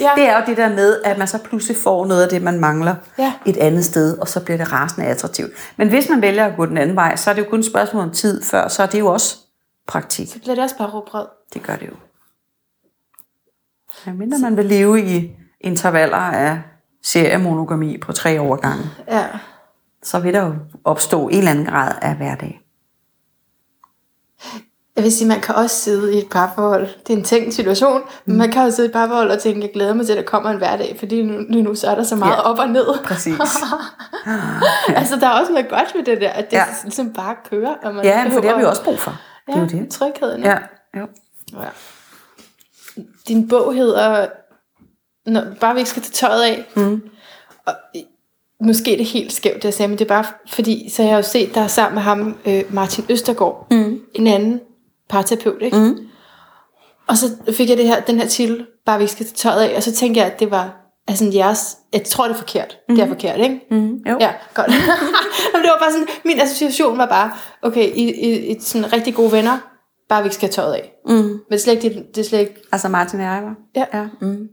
Ja. Det er jo det der med, at man så pludselig får noget af det, man mangler Ja. et andet sted, og så bliver det rasende attraktivt. Men hvis man vælger at gå den anden vej, så er det jo kun et spørgsmål om tid før, så er det jo også praktik. Så bliver det også bare råbrød. Det gør det jo. Ja, mindre man vil leve i intervaller af seriemonogami på tre år gange, Ja. så vil der jo opstå en eller anden grad af hverdag. Jeg vil sige, man kan også sidde i et parforhold. Det er en tænkt situation, men man kan også sidde i et parforhold og tænke, jeg glæder mig til, at der kommer en hverdag, fordi nu, lige nu så er der så meget Ja. op og ned. Præcis. altså, der er også noget godt ved det der, at det Ja. ja. ligesom bare kører. Og man Ja, for det har vi også brug for. Det er Ja, jo det. trygheden. Ja, jo. ja. Din bog hedder, når, bare vi ikke skal tage tøjet af. Mm. Og, måske er det helt skævt, det jeg sagde, men det er bare fordi, så har jeg jo set dig sammen med ham, øh, Martin Østergaard, Mm. en anden parterapeut, ikke? Mm. Og så fik jeg det her, den her titel, bare vi skal tage tøjet af, og så tænkte jeg, at det var altså jeres, jeg tror det er forkert, mm. det er forkert, ikke? Mm. Jo. Ja, godt. Jamen, det var bare sådan, min association var bare, okay, i, i, i sådan rigtig gode venner, bare vi ikke skal have tøjet af. Mm. Men det er slet ikke, det, det er slet ikke, Altså Martin og jeg var? ja. Ja. Mm.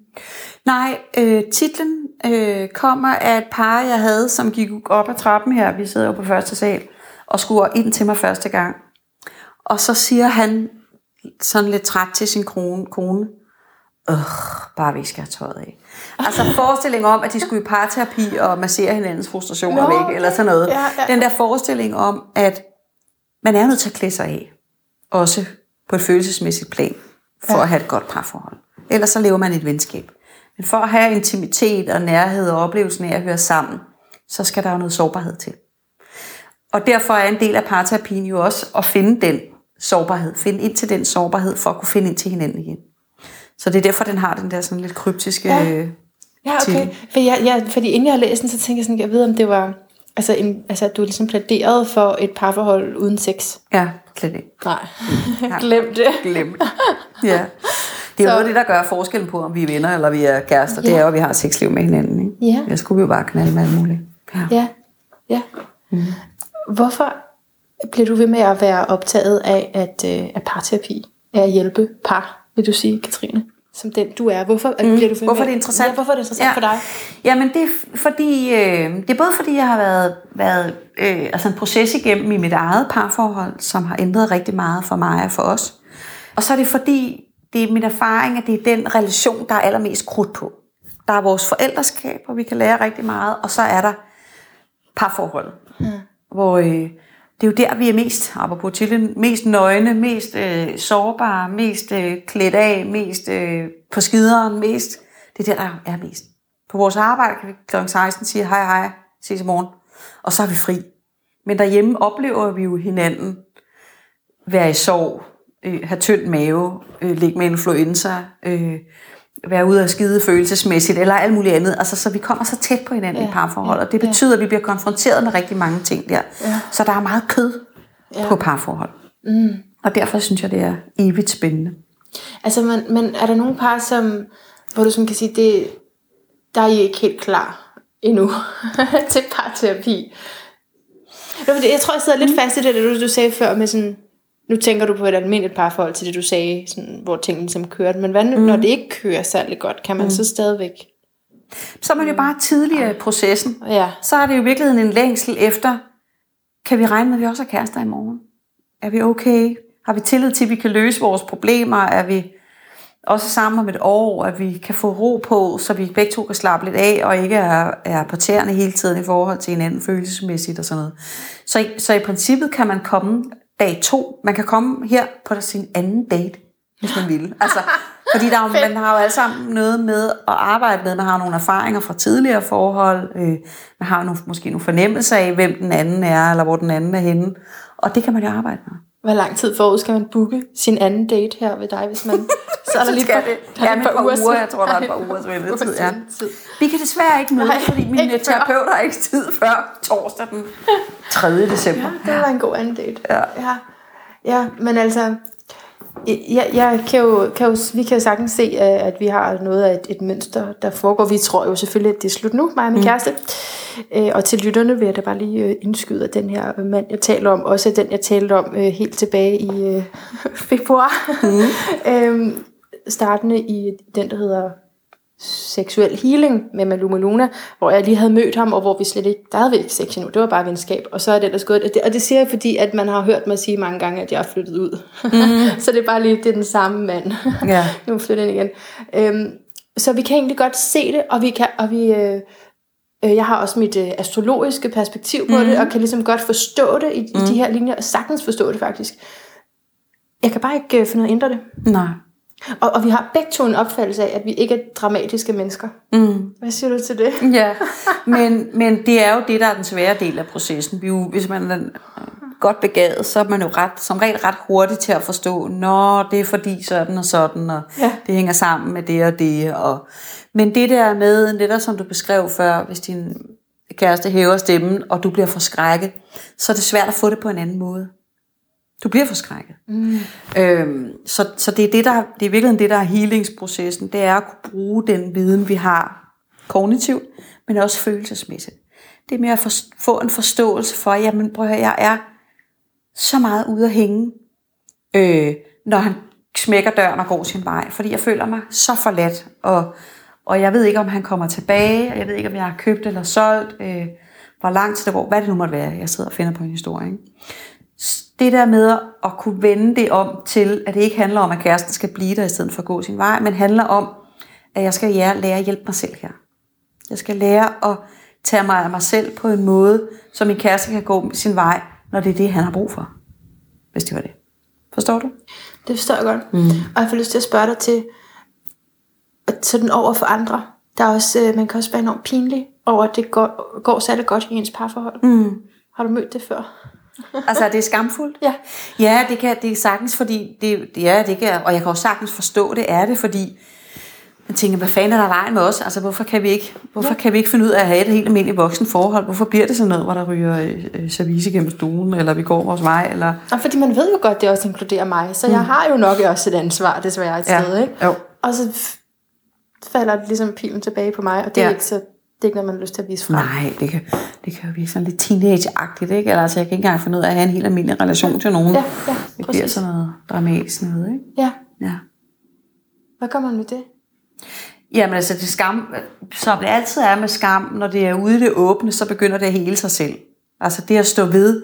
Nej, øh, titlen øh, kommer af et par, jeg havde, som gik op ad trappen her. Vi sidder jo på første sal og skulle ind til mig første gang. Og så siger han sådan lidt træt til sin kone, kone Øh, bare vi skal have tøjet af. Altså forestilling om, at de skulle i parterapi og massere hinandens frustrationer Nå, væk, eller sådan noget. Ja, ja. Den der forestilling om, at man er nødt til at klæde sig af. Også på et følelsesmæssigt plan, for Ja. at have et godt parforhold. Ellers så lever man et venskab. Men for at have intimitet og nærhed og oplevelsen af at høre sammen, så skal der jo noget sårbarhed til. Og derfor er en del af parterapien jo også at finde den sårbarhed. Finde ind til den sårbarhed, for at kunne finde ind til hinanden igen. Så det er derfor, den har den der sådan lidt kryptiske... Ja. Ja. Okay. For jeg, jeg, fordi inden jeg har læst den, så tænker jeg sådan, jeg ved, om det var, altså, en, altså at du ligesom plæderede for et parforhold uden sex. ja, slet ikke. Nej, Ja. glem det. Glem. ja. Det er jo noget det, der gør forskellen på, om vi er venner eller vi er kærester. Det Ja. er jo, at vi har sexliv med hinanden. Ikke? Ja. Jeg skulle vi jo bare knalde med alt muligt. Ja. Ja, ja. Mm. Hvorfor bliver du ved med at være optaget af, at, øh, parterapi er at hjælpe par, vil du sige, Katrine? Som den du er. Hvorfor mm. bliver du ved Hvorfor med? er det interessant? Ja, hvorfor er det interessant ja. for dig? Jamen det er fordi, øh, det er både fordi, jeg har været, været øh, altså en proces igennem i mit eget parforhold, som har ændret rigtig meget for mig og for os. Og så er det fordi, det er min erfaring, at det er den relation, der er allermest krudt på. Der er vores forældreskab, hvor vi kan lære rigtig meget, og så er der parforholdet. Mm. Hvor øh, det er jo der, vi er mest, apropos til mest nøgne, mest øh, sårbare, mest øh, klædt af, mest øh, på skideren, mest... Det er der, der er mest. På vores arbejde kan vi kl. 16 sige hej hej, ses i morgen, og så er vi fri. Men derhjemme oplever vi jo hinanden være i sorg, øh, have tynd mave, øh, ligge med influenza, øh, være ude af skide følelsesmæssigt, eller alt muligt andet. Altså, så vi kommer så tæt på hinanden ja, i parforhold, og det ja. betyder, at vi bliver konfronteret med rigtig mange ting der. Ja. Så der er meget kød Ja. ja. på parforhold. Mm. Og derfor synes jeg, det er evigt spændende. Altså, men, men er der nogle par, som, hvor du som kan sige, det, der er I ikke helt klar endnu til parterapi? Jeg tror, jeg sidder lidt fast i det, det du, du sagde før med sådan, nu tænker du på et almindeligt parforhold til det, du sagde, sådan, hvor tingene ligesom kørte. Men hvad nu, mm. når det ikke kører særlig godt, kan man mm. så stadigvæk... Så er man jo bare tidligere i processen. Ja, Så er det jo i virkeligheden en længsel efter, kan vi regne med, at vi også er kærester i morgen? Er vi okay? Har vi tillid til, at vi kan løse vores problemer? Er vi også sammen om et år, at vi kan få ro på, så vi begge to kan slappe lidt af, og ikke er, er på tæerne hele tiden i forhold til hinanden følelsesmæssigt og sådan noget. Så, så i princippet kan man komme dag to. Man kan komme her på sin anden date, hvis man vil. Altså, Fordi der er, jo- man har jo alle sammen noget med at arbejde med. Man har nogle erfaringer fra tidligere forhold. Øh, man har nogle, måske nogle fornemmelser af, hvem den anden er, eller hvor den anden er henne. Og det kan man jo arbejde med. Hvor lang tid forud skal man booke sin anden date her ved dig, hvis man... Så er der lige par, det. der er Ja, et par uger. siden. Jeg tror, der er et par ugers ventetid, ja. Vi kan desværre ikke mødes, fordi min terapeut har ikke tid før torsdag den 3. december. Ja, det var en god anden date. Ja. ja. Ja, men altså, jeg, jeg kan jo, kan jo, vi kan jo sagtens se, at at vi har noget af et, et mønster, der foregår. Vi tror jo selvfølgelig, at det er slut nu, mig og min mm. kæreste. Øh, Og til lytterne vil jeg da bare lige øh, indskyde, at den her mand, jeg taler om, også er den, jeg talte om øh, helt tilbage i øh, februar. Mm. øhm, startende i den, der hedder seksuel healing med Maluma Luna, hvor jeg lige havde mødt ham, og hvor vi slet ikke, der havde vi ikke sex endnu, det var bare venskab, og så er det ellers gået, og det, og det siger jeg, fordi at man har hørt mig sige mange gange, at jeg er flyttet ud. Mm. så det er bare lige, det er den samme mand. Ja. nu er jeg flyttet ind igen. Øhm, så vi kan egentlig godt se det, og vi kan, og vi, øh, jeg har også mit øh, astrologiske perspektiv på mm. det, og kan ligesom godt forstå det i, mm. i de her linjer, og sagtens forstå det faktisk. Jeg kan bare ikke øh, finde ud af at ændre det. Nej. Og, og vi har begge to en opfattelse af, at vi ikke er dramatiske mennesker. Mm. Hvad siger du til det? Ja, men, men det er jo det, der er den svære del af processen. Vi jo, hvis man er godt begavet, så er man jo ret, som regel ret hurtig til at forstå, nå, det er fordi sådan og sådan, og Ja. det hænger sammen med det og det. Og, men det der med, netop som du beskrev før, hvis din kæreste hæver stemmen, og du bliver forskrækket, så er det svært at få det på en anden måde. Du bliver forskrækket. Mm. Øhm, så, så det er det, der, det er virkelig det, der er healingsprocessen. Det er at kunne bruge den viden, vi har kognitivt, men også følelsesmæssigt. Det er mere at for, få en forståelse for, jamen prøv at høre, jeg er så meget ude at hænge, øh, når han smækker døren og går sin vej, fordi jeg føler mig så forladt, og, og jeg ved ikke, om han kommer tilbage, og jeg ved ikke, om jeg har købt eller solgt, øh, hvor lang tid det går, hvad det nu måtte være, jeg sidder og finder på en historie. Ikke? Det der med at kunne vende det om til, at det ikke handler om, at kæresten skal blive der i stedet for at gå sin vej, men handler om, at jeg skal lære lære at hjælpe mig selv her. Jeg skal lære at tage mig af mig selv på en måde, så min kæreste kan gå sin vej, når det er det, han har brug for. Hvis det var det. Forstår du? Det forstår jeg godt. Mm. Og jeg får lyst til at spørge dig til, at sådan over for andre, der er også, øh, man kan også være enormt pinlig over, at det går, går særlig godt i ens parforhold. Mm. Har du mødt det før? Altså, er det skamfuldt? Ja. Ja, det kan det er sagtens, fordi det, ja, det kan, og jeg kan også sagtens forstå det, er det, fordi jeg tænker, hvad fanden er der vejen med os? Altså, hvorfor kan vi ikke, hvorfor ja. kan vi ikke finde ud af at have et helt almindeligt voksen forhold? Hvorfor bliver det sådan noget, hvor der ryger øh, øh, service gennem stuen, eller vi går vores vej, eller... Og fordi man ved jo godt, det også inkluderer mig, så mm. jeg har jo nok også et ansvar, desværre et Ja. sted, ikke? Jo. Og så falder det ligesom pilen tilbage på mig, og det er Ja. ikke så det er ikke noget, man har lyst til at vise frem. Nej, det kan, det kan jo virke sådan lidt teenage-agtigt, ikke? Eller, altså, jeg kan ikke engang finde ud af at have en helt almindelig relation til nogen. Ja, ja, det bliver præcis. sådan noget dramatisk noget, ikke? Ja, Ja. hvad gør man med det? Jamen altså, det skam, som det altid er med skam, når det er ude i det åbne, så begynder det at hele sig selv. Altså det at stå ved,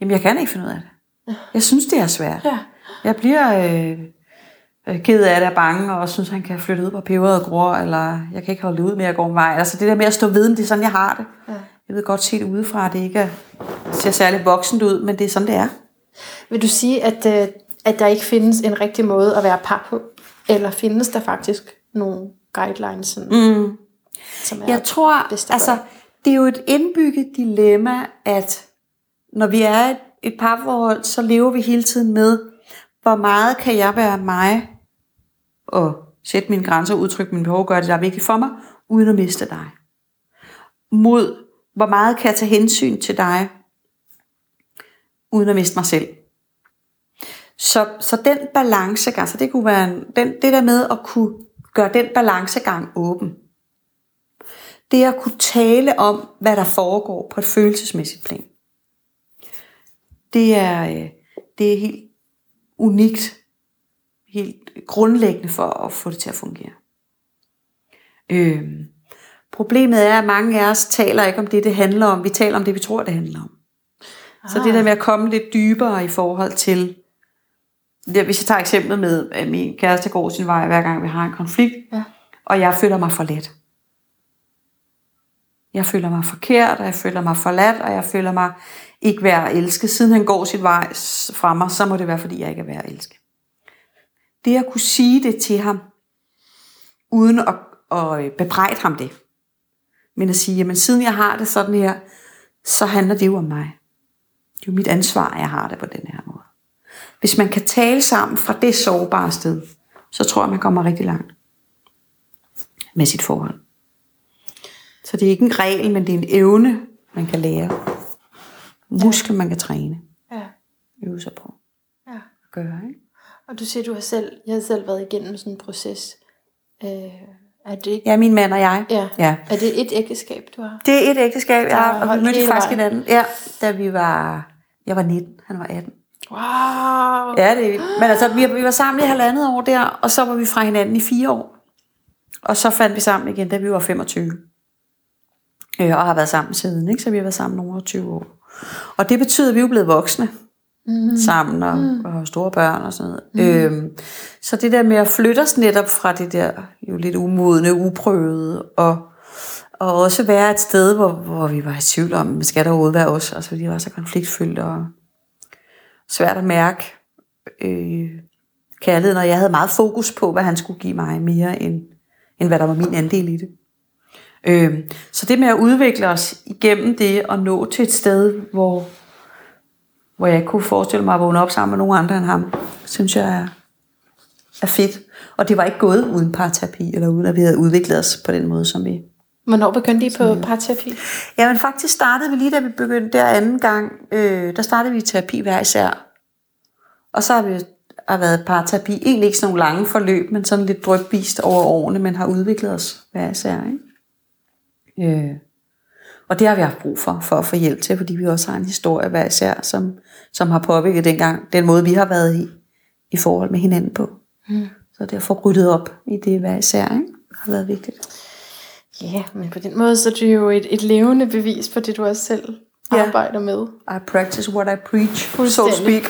jamen jeg kan ikke finde ud af det. Jeg synes, det er svært. Ja. Jeg bliver øh, ked af det og bange, og synes, han kan flytte ud på peberet og gror, eller jeg kan ikke holde ud med at gå en vej. Altså det der med at stå ved, det er sådan, jeg har det. Ja. Jeg ved godt set udefra, at det ikke er, ser særlig voksent ud, men det er sådan, det er. Vil du sige, at, øh, at der ikke findes en rigtig måde at være par på? Eller findes der faktisk nogle guidelines, sådan, mm. som er Jeg tror, bedst at altså, det er jo et indbygget dilemma, at når vi er et, et parforhold, så lever vi hele tiden med, hvor meget kan jeg være mig, at sætte mine grænser, udtrykke mine behov, gøre det, der er vigtigt for mig, uden at miste dig. Mod, hvor meget kan jeg tage hensyn til dig, uden at miste mig selv. Så, så den balancegang, så det kunne være en, den, det der med at kunne gøre den balancegang åben, det at kunne tale om, hvad der foregår på et følelsesmæssigt plan. Det er, øh, det er helt unikt, helt grundlæggende for at få det til at fungere. Øhm, problemet er, at mange af os taler ikke om det, det handler om. Vi taler om det, vi tror, det handler om. Så det der med at komme lidt dybere i forhold til, det, hvis jeg tager eksemplet med, at min kæreste går sin vej, hver gang vi har en konflikt, Ja. og jeg føler mig for let. Jeg føler mig forkert, og jeg føler mig forladt, og jeg føler mig ikke værd at elske. Siden han går sit vej fra mig, så må det være, fordi jeg ikke er værd at elske. Det at kunne sige det til ham, uden at, at bebrejde ham det. Men at sige, jamen siden jeg har det sådan her, så handler det jo om mig. Det er jo mit ansvar, at jeg har det på den her måde. Hvis man kan tale sammen fra det sårbare sted, så tror jeg, man kommer rigtig langt med sit forhold. Så det er ikke en regel, men det er en evne, man kan lære. Muskler, man kan træne. Ja. Øve sig på ja. gøre. Ikke? Og du siger, du har selv, jeg har selv været igennem sådan en proces. Øh, er det ikke? Ja, min mand og jeg. Ja. ja. Er det et ægteskab, du har? Det er et ægteskab, ja, har og vi mødte faktisk vejen. hinanden. Ja, da vi var, jeg var 19, han var 18. Wow. Ja, det er. Men altså, vi, vi var sammen i halvandet år der, og så var vi fra hinanden i fire år. Og så fandt vi sammen igen, da vi var 25. Øh, og har været sammen siden, ikke? så vi har været sammen nogle 20 år. Og det betyder, at vi er blevet voksne mm. sammen og, mm. og har store børn og sådan noget. Mm. Øhm, så det der med at flytte os netop fra det der jo lidt umodne, uprøvede, og, og også være et sted, hvor, hvor vi var i tvivl om, skal der overhovedet være os? Altså, fordi det var så konfliktfyldt og svært at mærke øh, kærligheden, og jeg havde meget fokus på, hvad han skulle give mig mere, end, end hvad der var min andel i det. Øh, så det med at udvikle os igennem det, og nå til et sted, hvor, hvor jeg ikke kunne forestille mig at vågne op sammen med nogen andre end ham, synes jeg er, er fedt. Og det var ikke gået uden parterapi, eller uden at vi havde udviklet os på den måde, som vi Hvornår begyndte I på parterapi? Ja, men faktisk startede vi lige da vi begyndte der anden gang, øh, der startede vi i terapi hver især. Og så har vi har været parterapi, egentlig ikke sådan nogle lange forløb, men sådan lidt drøbvist over årene, men har udviklet os hver især. Ikke? Øh. Og det har vi haft brug for, for at få hjælp til, fordi vi også har en historie hver især, som, som har påvirket dengang, den måde, vi har været i, i forhold med hinanden på. Mm. Så det at få ryddet op i det hver især, ikke? har været vigtigt. Ja, men på den måde, så er det jo et, et levende bevis på det, du også selv Ja. arbejder med. I practice what I preach, so speak.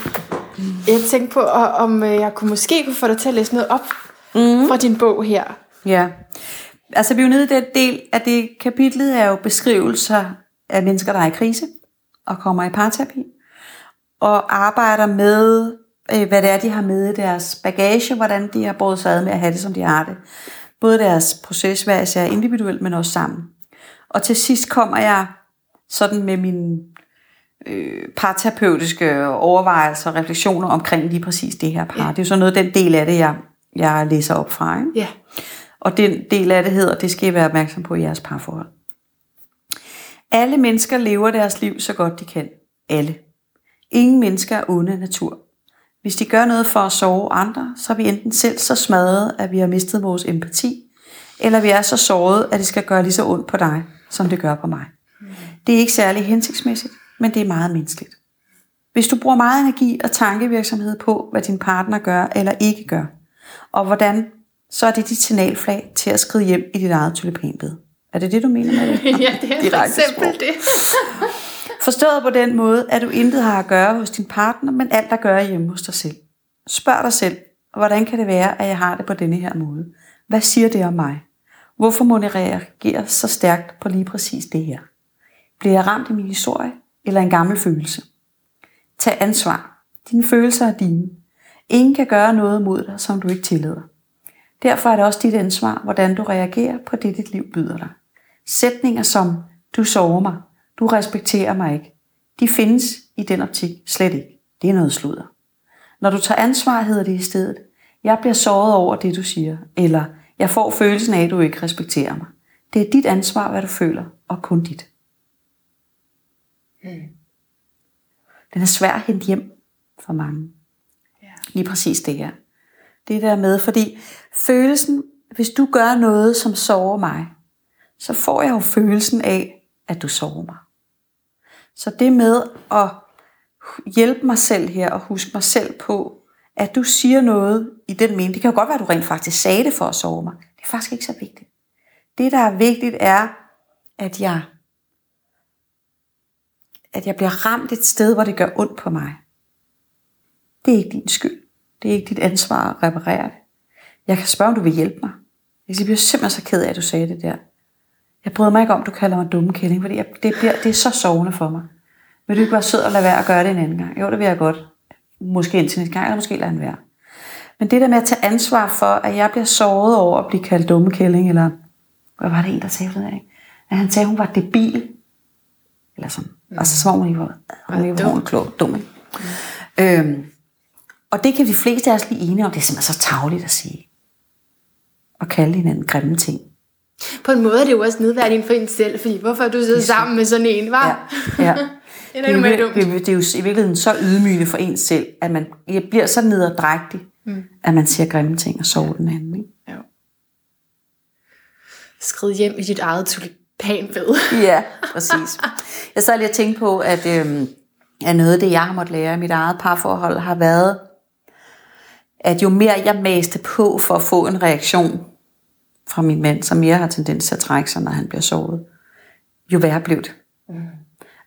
Jeg tænkte på, om øh, jeg kunne måske kunne få dig til at læse noget op mm. fra din bog her. Ja. Altså, vi er jo nede i den del af det kapitlet, er jo beskrivelser af mennesker, der er i krise og kommer i parterapi, og arbejder med, øh, hvad det er, de har med i deres bagage, hvordan de har båret sig ad med at have det, som de har det. Både deres proces, hver især individuelt, men også sammen. Og til sidst kommer jeg sådan med mine øh, parterapeutiske overvejelser og refleksioner omkring lige præcis det her par. Ja. Det er jo sådan noget, den del af det, jeg, jeg læser op fra. Ikke? Ja. Og den del af det hedder, det skal I være opmærksom på i jeres parforhold. Alle mennesker lever deres liv så godt de kan. Alle. Ingen mennesker er onde af natur. Hvis de gør noget for at sove andre, så er vi enten selv så smadret, at vi har mistet vores empati, eller vi er så såret, at det skal gøre lige så ondt på dig, som det gør på mig. Det er ikke særlig hensigtsmæssigt, men det er meget menneskeligt. Hvis du bruger meget energi og tankevirksomhed på, hvad din partner gør eller ikke gør, og hvordan, så er det dit signalflag til at skride hjem i dit eget tulipanbed. Er det det, du mener med det? ja, det er for Direkte eksempel sprog. det. Forstået på den måde, at du intet har at gøre hos din partner, men alt at gøre hjemme hos dig selv. Spørg dig selv, hvordan kan det være, at jeg har det på denne her måde? Hvad siger det om mig? Hvorfor må jeg reagere så stærkt på lige præcis det her? Bliver jeg ramt i min historie, eller en gammel følelse? Tag ansvar. Dine følelser er dine. Ingen kan gøre noget mod dig, som du ikke tillader. Derfor er det også dit ansvar, hvordan du reagerer på det, dit liv byder dig. Sætninger som, du sover mig, du respekterer mig ikke, de findes i den optik slet ikke. Det er noget sludder. Når du tager ansvar, hedder det i stedet, jeg bliver såret over det, du siger, eller jeg får følelsen af, at du ikke respekterer mig. Det er dit ansvar, hvad du føler, og kun dit. Den er svær at hente hjem for mange. Lige præcis det her. Det der med, fordi følelsen, hvis du gør noget, som sover mig, så får jeg jo følelsen af, at du sover mig. Så det med at hjælpe mig selv her, og huske mig selv på, at du siger noget i den mening. Det kan jo godt være, at du rent faktisk sagde det for at sove mig. Det er faktisk ikke så vigtigt. Det, der er vigtigt, er, at jeg, at jeg bliver ramt et sted, hvor det gør ondt på mig. Det er ikke din skyld. Det er ikke dit ansvar at reparere det. Jeg kan spørge, om du vil hjælpe mig. Jeg bliver simpelthen så ked af, at du sagde det der. Jeg bryder mig ikke om, du kalder mig dumme kælling, fordi jeg, det, bliver, det er så sovende for mig. Vil du ikke være sød og lade være at gøre det en anden gang? Jo, det vil jeg godt. Måske indtil næste gang, eller måske lade den være. Men det der med at tage ansvar for, at jeg bliver såret over at blive kaldt dumme kælling, eller hvad var det en, der sagde det af? At han sagde, at hun var debil. Eller sådan. Mm. Altså, som om hun ikke var, hun ikke var klog, dum. Ikke? Mm. Øhm, og det kan de fleste af os blive enige om. Det er simpelthen så tavligt at sige. At kalde hinanden grimme ting. På en måde er det jo også nedværdigt for en selv, fordi hvorfor er du siddet sammen med sådan en, var? Ja, ja. det, er det, er jo, det, er jo i virkeligheden så ydmygende for en selv, at man bliver så nederdrægtig, mm. at man siger grimme ting og sover den anden. Ikke? Ja. Skrid hjem i dit eget tulipanbed. ja, præcis. Jeg sad lige og tænkte på, at, øhm, at noget af det, jeg har måttet lære i mit eget parforhold, har været, at jo mere jeg maste på for at få en reaktion fra min mand, som mere har tendens til at trække sig, når han bliver sovet, jo værre blev det. Mm.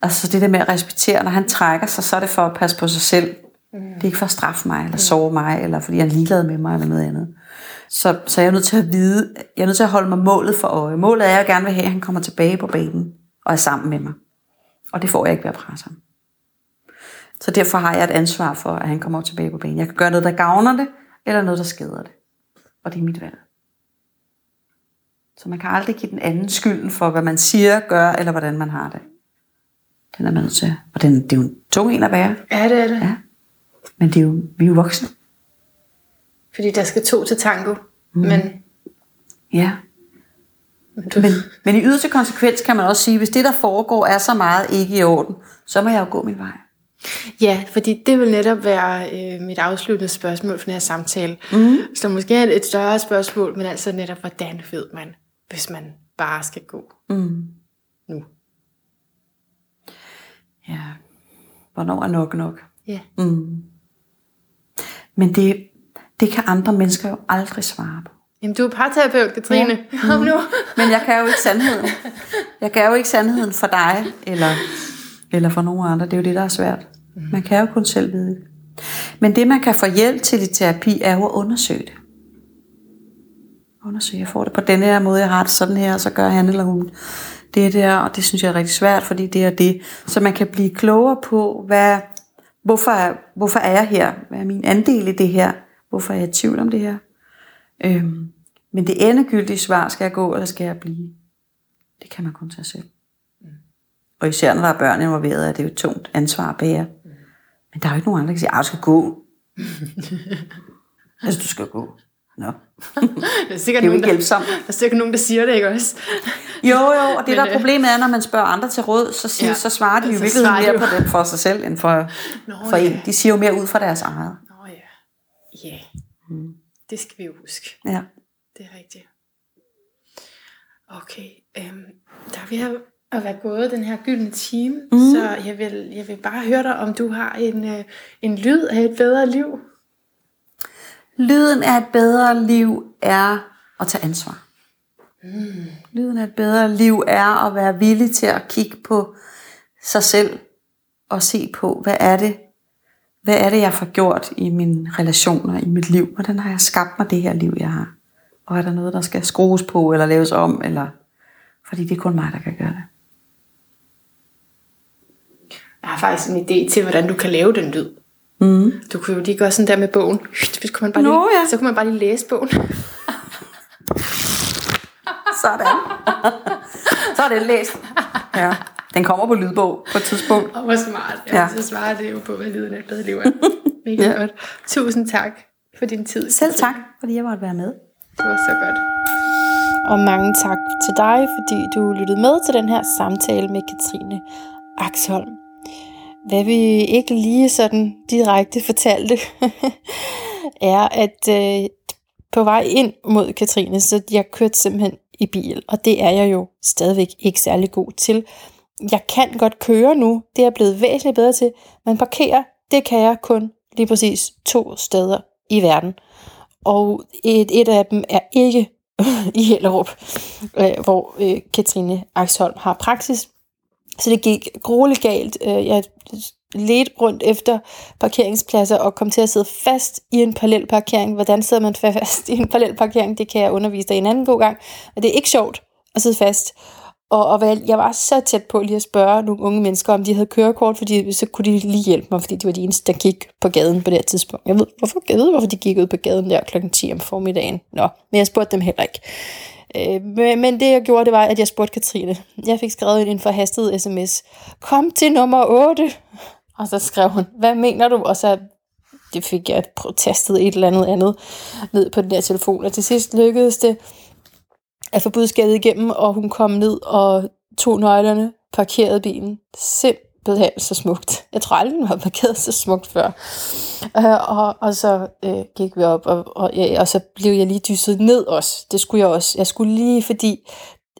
Altså det der med at respektere, når han trækker sig, så er det for at passe på sig selv. Mm. Det er ikke for at straffe mig, eller sove mig, eller fordi han er ligeglad med mig, eller noget andet. Så, så jeg er nødt til at vide, jeg er nødt til at holde mig målet for øje. Målet er, at jeg gerne vil have, at han kommer tilbage på banen, og er sammen med mig. Og det får jeg ikke ved at presse ham. Så derfor har jeg et ansvar for, at han kommer tilbage på banen. Jeg kan gøre noget, der gavner det, eller noget, der skader det. Og det er mit valg. Så man kan aldrig give den anden skylden for, hvad man siger, gør, eller hvordan man har det. Den er man nødt til. Og den, det er jo en tung en at være. Ja, det er det. Ja. Men det er jo, vi er jo voksne. Fordi der skal to til tango. Mm. Men... Ja. Men, du... men, men i yderste konsekvens kan man også sige, hvis det, der foregår, er så meget ikke i orden, så må jeg jo gå min vej. Ja, fordi det vil netop være øh, mit afsluttende spørgsmål for den her samtale. Mm. Så måske er det et større spørgsmål, men altså netop, hvordan ved man, hvis man bare skal gå mm. nu? Ja, hvornår er nok nok? Ja. Mm. Men det, det kan andre mennesker jo aldrig svare på. Jamen, du er parterapeut, Katrine. Ja. Mm. nu. Men jeg kan jo ikke sandheden. Jeg kan jo ikke sandheden for dig, eller, eller for nogen andre. Det er jo det, der er svært. Mm. Man kan jo kun selv vide det. Men det, man kan få hjælp til i terapi, er jo at undersøge det. Undersøge, jeg får det på den her måde, jeg har det sådan her, og så gør han eller hun det der, og det synes jeg er rigtig svært, fordi det er det. Så man kan blive klogere på, hvad, hvorfor, er, hvorfor er jeg her? Hvad er min andel i det her? Hvorfor er jeg i tvivl om det her? Øhm, men det endegyldige svar, skal jeg gå, eller skal jeg blive? Det kan man kun tage selv. Og især når der er børn involveret, er det jo et tungt ansvar at bære. Men der er jo ikke nogen andre, der kan sige, at du skal gå. altså, du skal gå. Nå. det er sikkert det er nogen, der, der er sikkert nogen, der siger det, ikke også? jo, jo, og det der øh, problemet er, når man spørger andre til råd, så, siger, ja, så svarer de jo virkelig mere jo. på den for sig selv, end for, Nå, for ja. en. De siger jo mere ud fra deres eget. Nå ja. Ja. Mm. Det skal vi jo huske. Ja. Det er rigtigt. Okay. Øhm, der vil jeg at være gået den her gyldne time, mm. så jeg vil, jeg vil bare høre dig, om du har en, øh, en lyd af et bedre liv. Lyden af et bedre liv er at tage ansvar. Mm. Lyden af et bedre liv er at være villig til at kigge på sig selv og se på, hvad er det, hvad er det, jeg får gjort i mine relationer, i mit liv? Hvordan har jeg skabt mig det her liv, jeg har? Og er der noget, der skal skrues på, eller laves om, eller... Fordi det er kun mig, der kan gøre det. Jeg har faktisk en idé til, hvordan du kan lave den lyd. Mm. Du kunne jo lige gøre sådan der med bogen. Så kunne man bare, Nå, lige, ja. så kunne man bare lige læse bogen. Sådan. så er det læst. Ja. Den kommer på lydbog på et tidspunkt. Og hvor smart. Ja, ja. Så svarer det jo på, hvad lyden et bedre liv er. Mega ja. godt. Tusind tak for din tid. Selv tak, fordi jeg måtte være med. Det var så godt. Og mange tak til dig, fordi du lyttede med til den her samtale med Katrine Axholm. Hvad vi ikke lige sådan direkte fortalte, er, at øh, på vej ind mod Katrine, så jeg kørte simpelthen i bil, og det er jeg jo stadigvæk ikke særlig god til. Jeg kan godt køre nu, det er blevet væsentligt bedre til, men parkere, det kan jeg kun lige præcis to steder i verden. Og et, et af dem er ikke i Hellerup, øh, hvor øh, Katrine Axholm har praksis. Så det gik grueligt galt. Øh, jeg ledte rundt efter parkeringspladser og kom til at sidde fast i en parallel parkering. Hvordan sidder man fast i en parallel parkering? Det kan jeg undervise dig en anden god gang. Og det er ikke sjovt at sidde fast. Og, og hvad, jeg var så tæt på lige at spørge nogle unge mennesker, om de havde kørekort, fordi så kunne de lige hjælpe mig, fordi de var de eneste, der gik på gaden på det her tidspunkt. Jeg ved, hvorfor, jeg ved, hvorfor de gik ud på gaden der klokken 10 om formiddagen. Nå, men jeg spurgte dem heller ikke. Øh, men, det jeg gjorde, det var, at jeg spurgte Katrine. Jeg fik skrevet en forhastet sms. Kom til nummer 8. Og så skrev hun, hvad mener du? Og så det fik jeg protestet et eller andet andet ned på den der telefon. Og til sidst lykkedes det at få budskabet igennem, og hun kom ned og tog nøglerne, parkerede bilen. Simpelthen så smukt. Jeg tror aldrig, den har parkeret så smukt før. Øh, og, og så øh, gik vi op, og, og, ja, og så blev jeg lige dysset ned også. Det skulle jeg også. Jeg skulle lige, fordi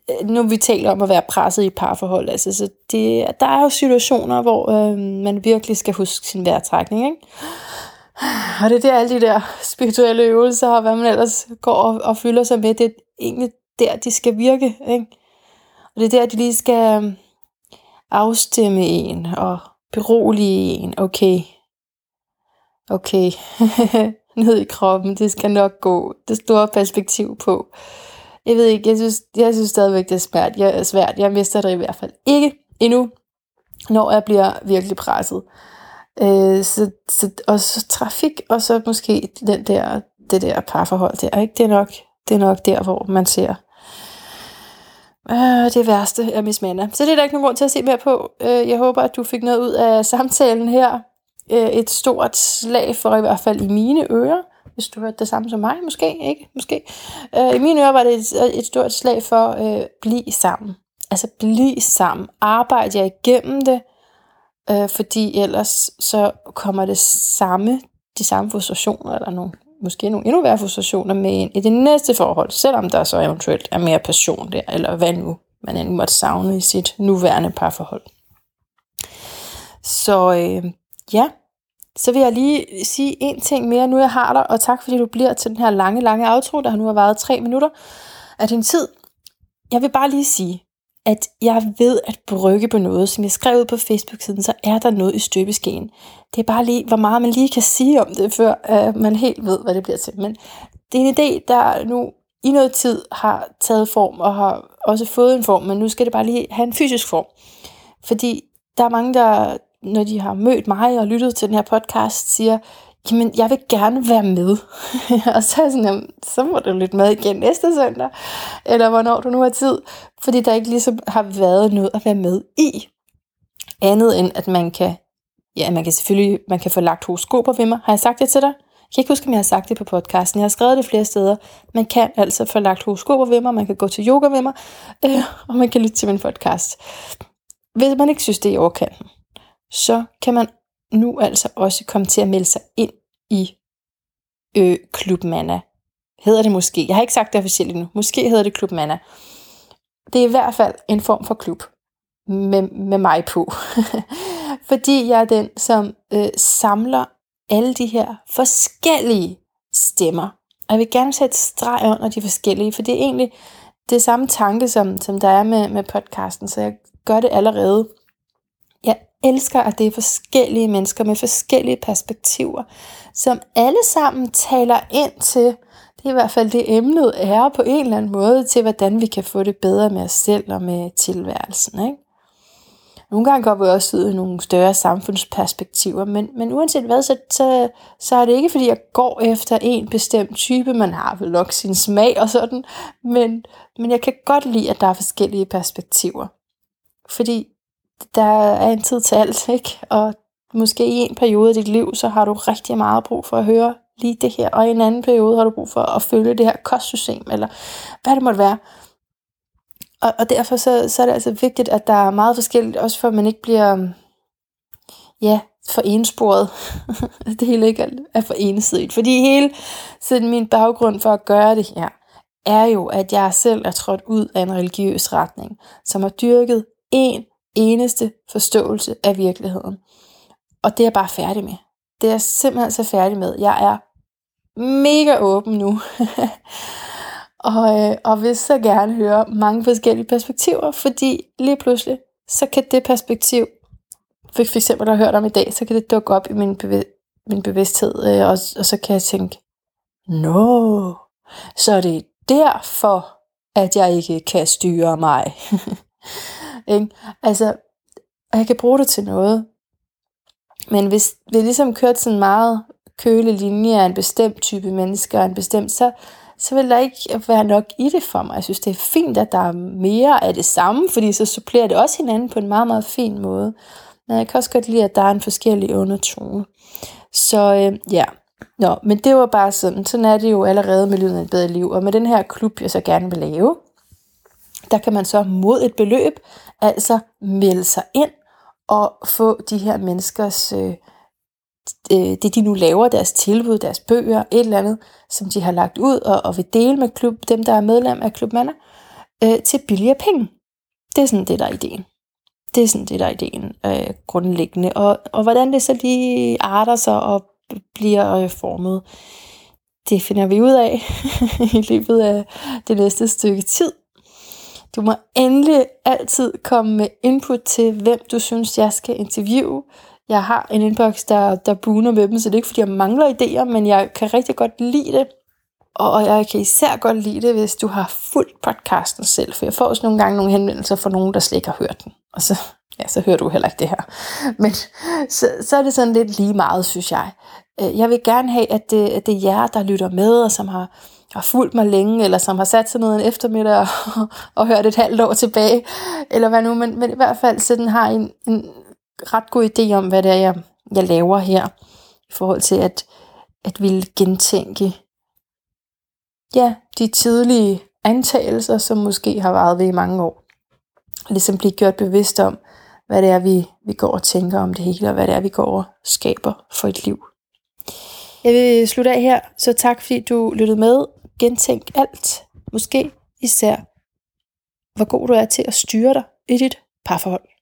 øh, nu vi taler om at være presset i et parforhold, altså, så det, der er jo situationer, hvor øh, man virkelig skal huske sin vejrtrækning, ikke? Og det er der alle de der spirituelle øvelser, og hvad man ellers går og, og fylder sig med, det er egentlig der, de skal virke. Ikke? Og det er der, de lige skal afstemme en og berolige en. Okay, okay, ned i kroppen, det skal nok gå. Det store perspektiv på. Jeg ved ikke, jeg synes, jeg synes stadigvæk, det er svært. Jeg er svært. Jeg mister det i hvert fald ikke endnu, når jeg bliver virkelig presset. Øh, så, så, og så trafik, og så måske den der, det der parforhold der. Ikke? Det, er nok, det er nok der, hvor man ser øh, det værste af Miss Manna. Så det er der ikke nogen grund til at se mere på. Øh, jeg håber, at du fik noget ud af samtalen her. Øh, et stort slag for i hvert fald i mine ører. Hvis du hørte det samme som mig, måske ikke, måske. Øh, I mine ører var det et, et stort slag for øh, blive sammen. Altså blive sammen. Arbejde jer igennem det øh, fordi ellers så kommer det samme, de samme frustrationer, eller nogle, måske nogle endnu værre frustrationer med ind i det næste forhold, selvom der så eventuelt er mere passion der, eller hvad nu man end måtte savne i sit nuværende parforhold. Så øh, ja, så vil jeg lige sige en ting mere, nu jeg har dig, og tak fordi du bliver til den her lange, lange outro, der nu har varet tre minutter af din tid. Jeg vil bare lige sige, at jeg ved at brygge på noget, som jeg skrev ud på Facebook-siden, så er der noget i støbeskeen. Det er bare lige, hvor meget man lige kan sige om det, før uh, man helt ved, hvad det bliver til. Men det er en idé, der nu i noget tid har taget form, og har også fået en form, men nu skal det bare lige have en fysisk form. Fordi der er mange, der, når de har mødt mig og lyttet til den her podcast, siger, jamen, jeg vil gerne være med. og så er jeg sådan, jamen, så må du lidt med igen næste søndag, eller hvornår du nu har tid, fordi der ikke ligesom har været noget at være med i. Andet end, at man kan, ja, man kan selvfølgelig, man kan få lagt horoskoper ved mig. Har jeg sagt det til dig? Jeg kan ikke huske, om jeg har sagt det på podcasten. Jeg har skrevet det flere steder. Man kan altså få lagt horoskoper ved mig, man kan gå til yoga ved mig, øh, og man kan lytte til min podcast. Hvis man ikke synes, det er i overkanten, så kan man nu altså også komme til at melde sig ind i øh, Klub Manna. Hedder det måske. Jeg har ikke sagt det officielt endnu. Måske hedder det Klub Manna. Det er i hvert fald en form for klub med, med mig på. Fordi jeg er den, som øh, samler alle de her forskellige stemmer. Og jeg vil gerne sætte streg under de forskellige, for det er egentlig det samme tanke, som, som der er med, med podcasten, så jeg gør det allerede elsker, at det er forskellige mennesker med forskellige perspektiver, som alle sammen taler ind til, det er i hvert fald det emnet er på en eller anden måde, til hvordan vi kan få det bedre med os selv og med tilværelsen. Ikke? Nogle gange går vi også ud i nogle større samfundsperspektiver, men, men uanset hvad, så, så, så er det ikke fordi, jeg går efter en bestemt type, man har vel nok sin smag og sådan, men, men jeg kan godt lide, at der er forskellige perspektiver. Fordi der er en tid til alt, ikke? Og måske i en periode af dit liv, så har du rigtig meget brug for at høre lige det her, og i en anden periode har du brug for at følge det her kostsystem, eller hvad det måtte være. Og, og derfor så, så er det altså vigtigt, at der er meget forskelligt, også for at man ikke bliver, ja, for ensporet. det hele ikke er for ensidigt. Fordi hele sådan min baggrund for at gøre det her, er jo, at jeg selv er trådt ud af en religiøs retning, som har dyrket en eneste forståelse af virkeligheden. Og det er jeg bare færdig med. Det er jeg simpelthen så færdig med. Jeg er mega åben nu. og, øh, og vil så gerne høre mange forskellige perspektiver, fordi lige pludselig, så kan det perspektiv, for, for eksempel der har hørt om i dag, så kan det dukke op i min, bev- min bevidsthed, øh, og, og så kan jeg tænke, nå, så er det derfor, at jeg ikke kan styre mig. ikke? Altså, og jeg kan bruge det til noget. Men hvis vi ligesom kørt sådan meget køle linje af en bestemt type mennesker, en bestemt, så, så vil der ikke være nok i det for mig. Jeg synes, det er fint, at der er mere af det samme, fordi så supplerer det også hinanden på en meget, meget fin måde. Men jeg kan også godt lide, at der er en forskellig undertone. Så øh, ja, Nå, men det var bare sådan. Sådan er det jo allerede med Lyden af et bedre liv. Og med den her klub, jeg så gerne vil lave, der kan man så mod et beløb, altså melde sig ind og få de her menneskers, øh, øh, det de nu laver, deres tilbud, deres bøger, et eller andet, som de har lagt ud og, og vil dele med klub, dem, der er medlem af klubmander, øh, til billigere penge. Det er sådan det, der er ideen. Det er sådan det, der er ideen øh, grundlæggende. Og, og hvordan det så lige arter sig og bliver øh, formet, det finder vi ud af i løbet af det næste stykke tid. Du må endelig altid komme med input til, hvem du synes, jeg skal interviewe. Jeg har en inbox, der, der buner med dem, så det er ikke, fordi jeg mangler idéer, men jeg kan rigtig godt lide det. Og jeg kan især godt lide det, hvis du har fuldt podcasten selv, for jeg får også nogle gange nogle henvendelser fra nogen, der slet ikke har hørt den. Og så, ja, så hører du heller ikke det her. Men så, så er det sådan lidt lige meget, synes jeg. Øh, jeg vil gerne have, at det, at det er jer, der lytter med, og som har, har fulgt mig længe, eller som har sat sig ned en eftermiddag og, og hørt et halvt år tilbage, eller hvad nu, men, men i hvert fald så den har en, en ret god idé om, hvad det er, jeg, jeg laver her, i forhold til at, at ville gentænke ja, de tidlige antagelser, som måske har varet ved i mange år. Ligesom blive gjort bevidst om, hvad det er, vi, vi går og tænker om det hele, og hvad det er, vi går og skaber for et liv. Jeg vil slutte af her, så tak fordi du lyttede med. Gentænk alt. Måske især, hvor god du er til at styre dig i dit parforhold.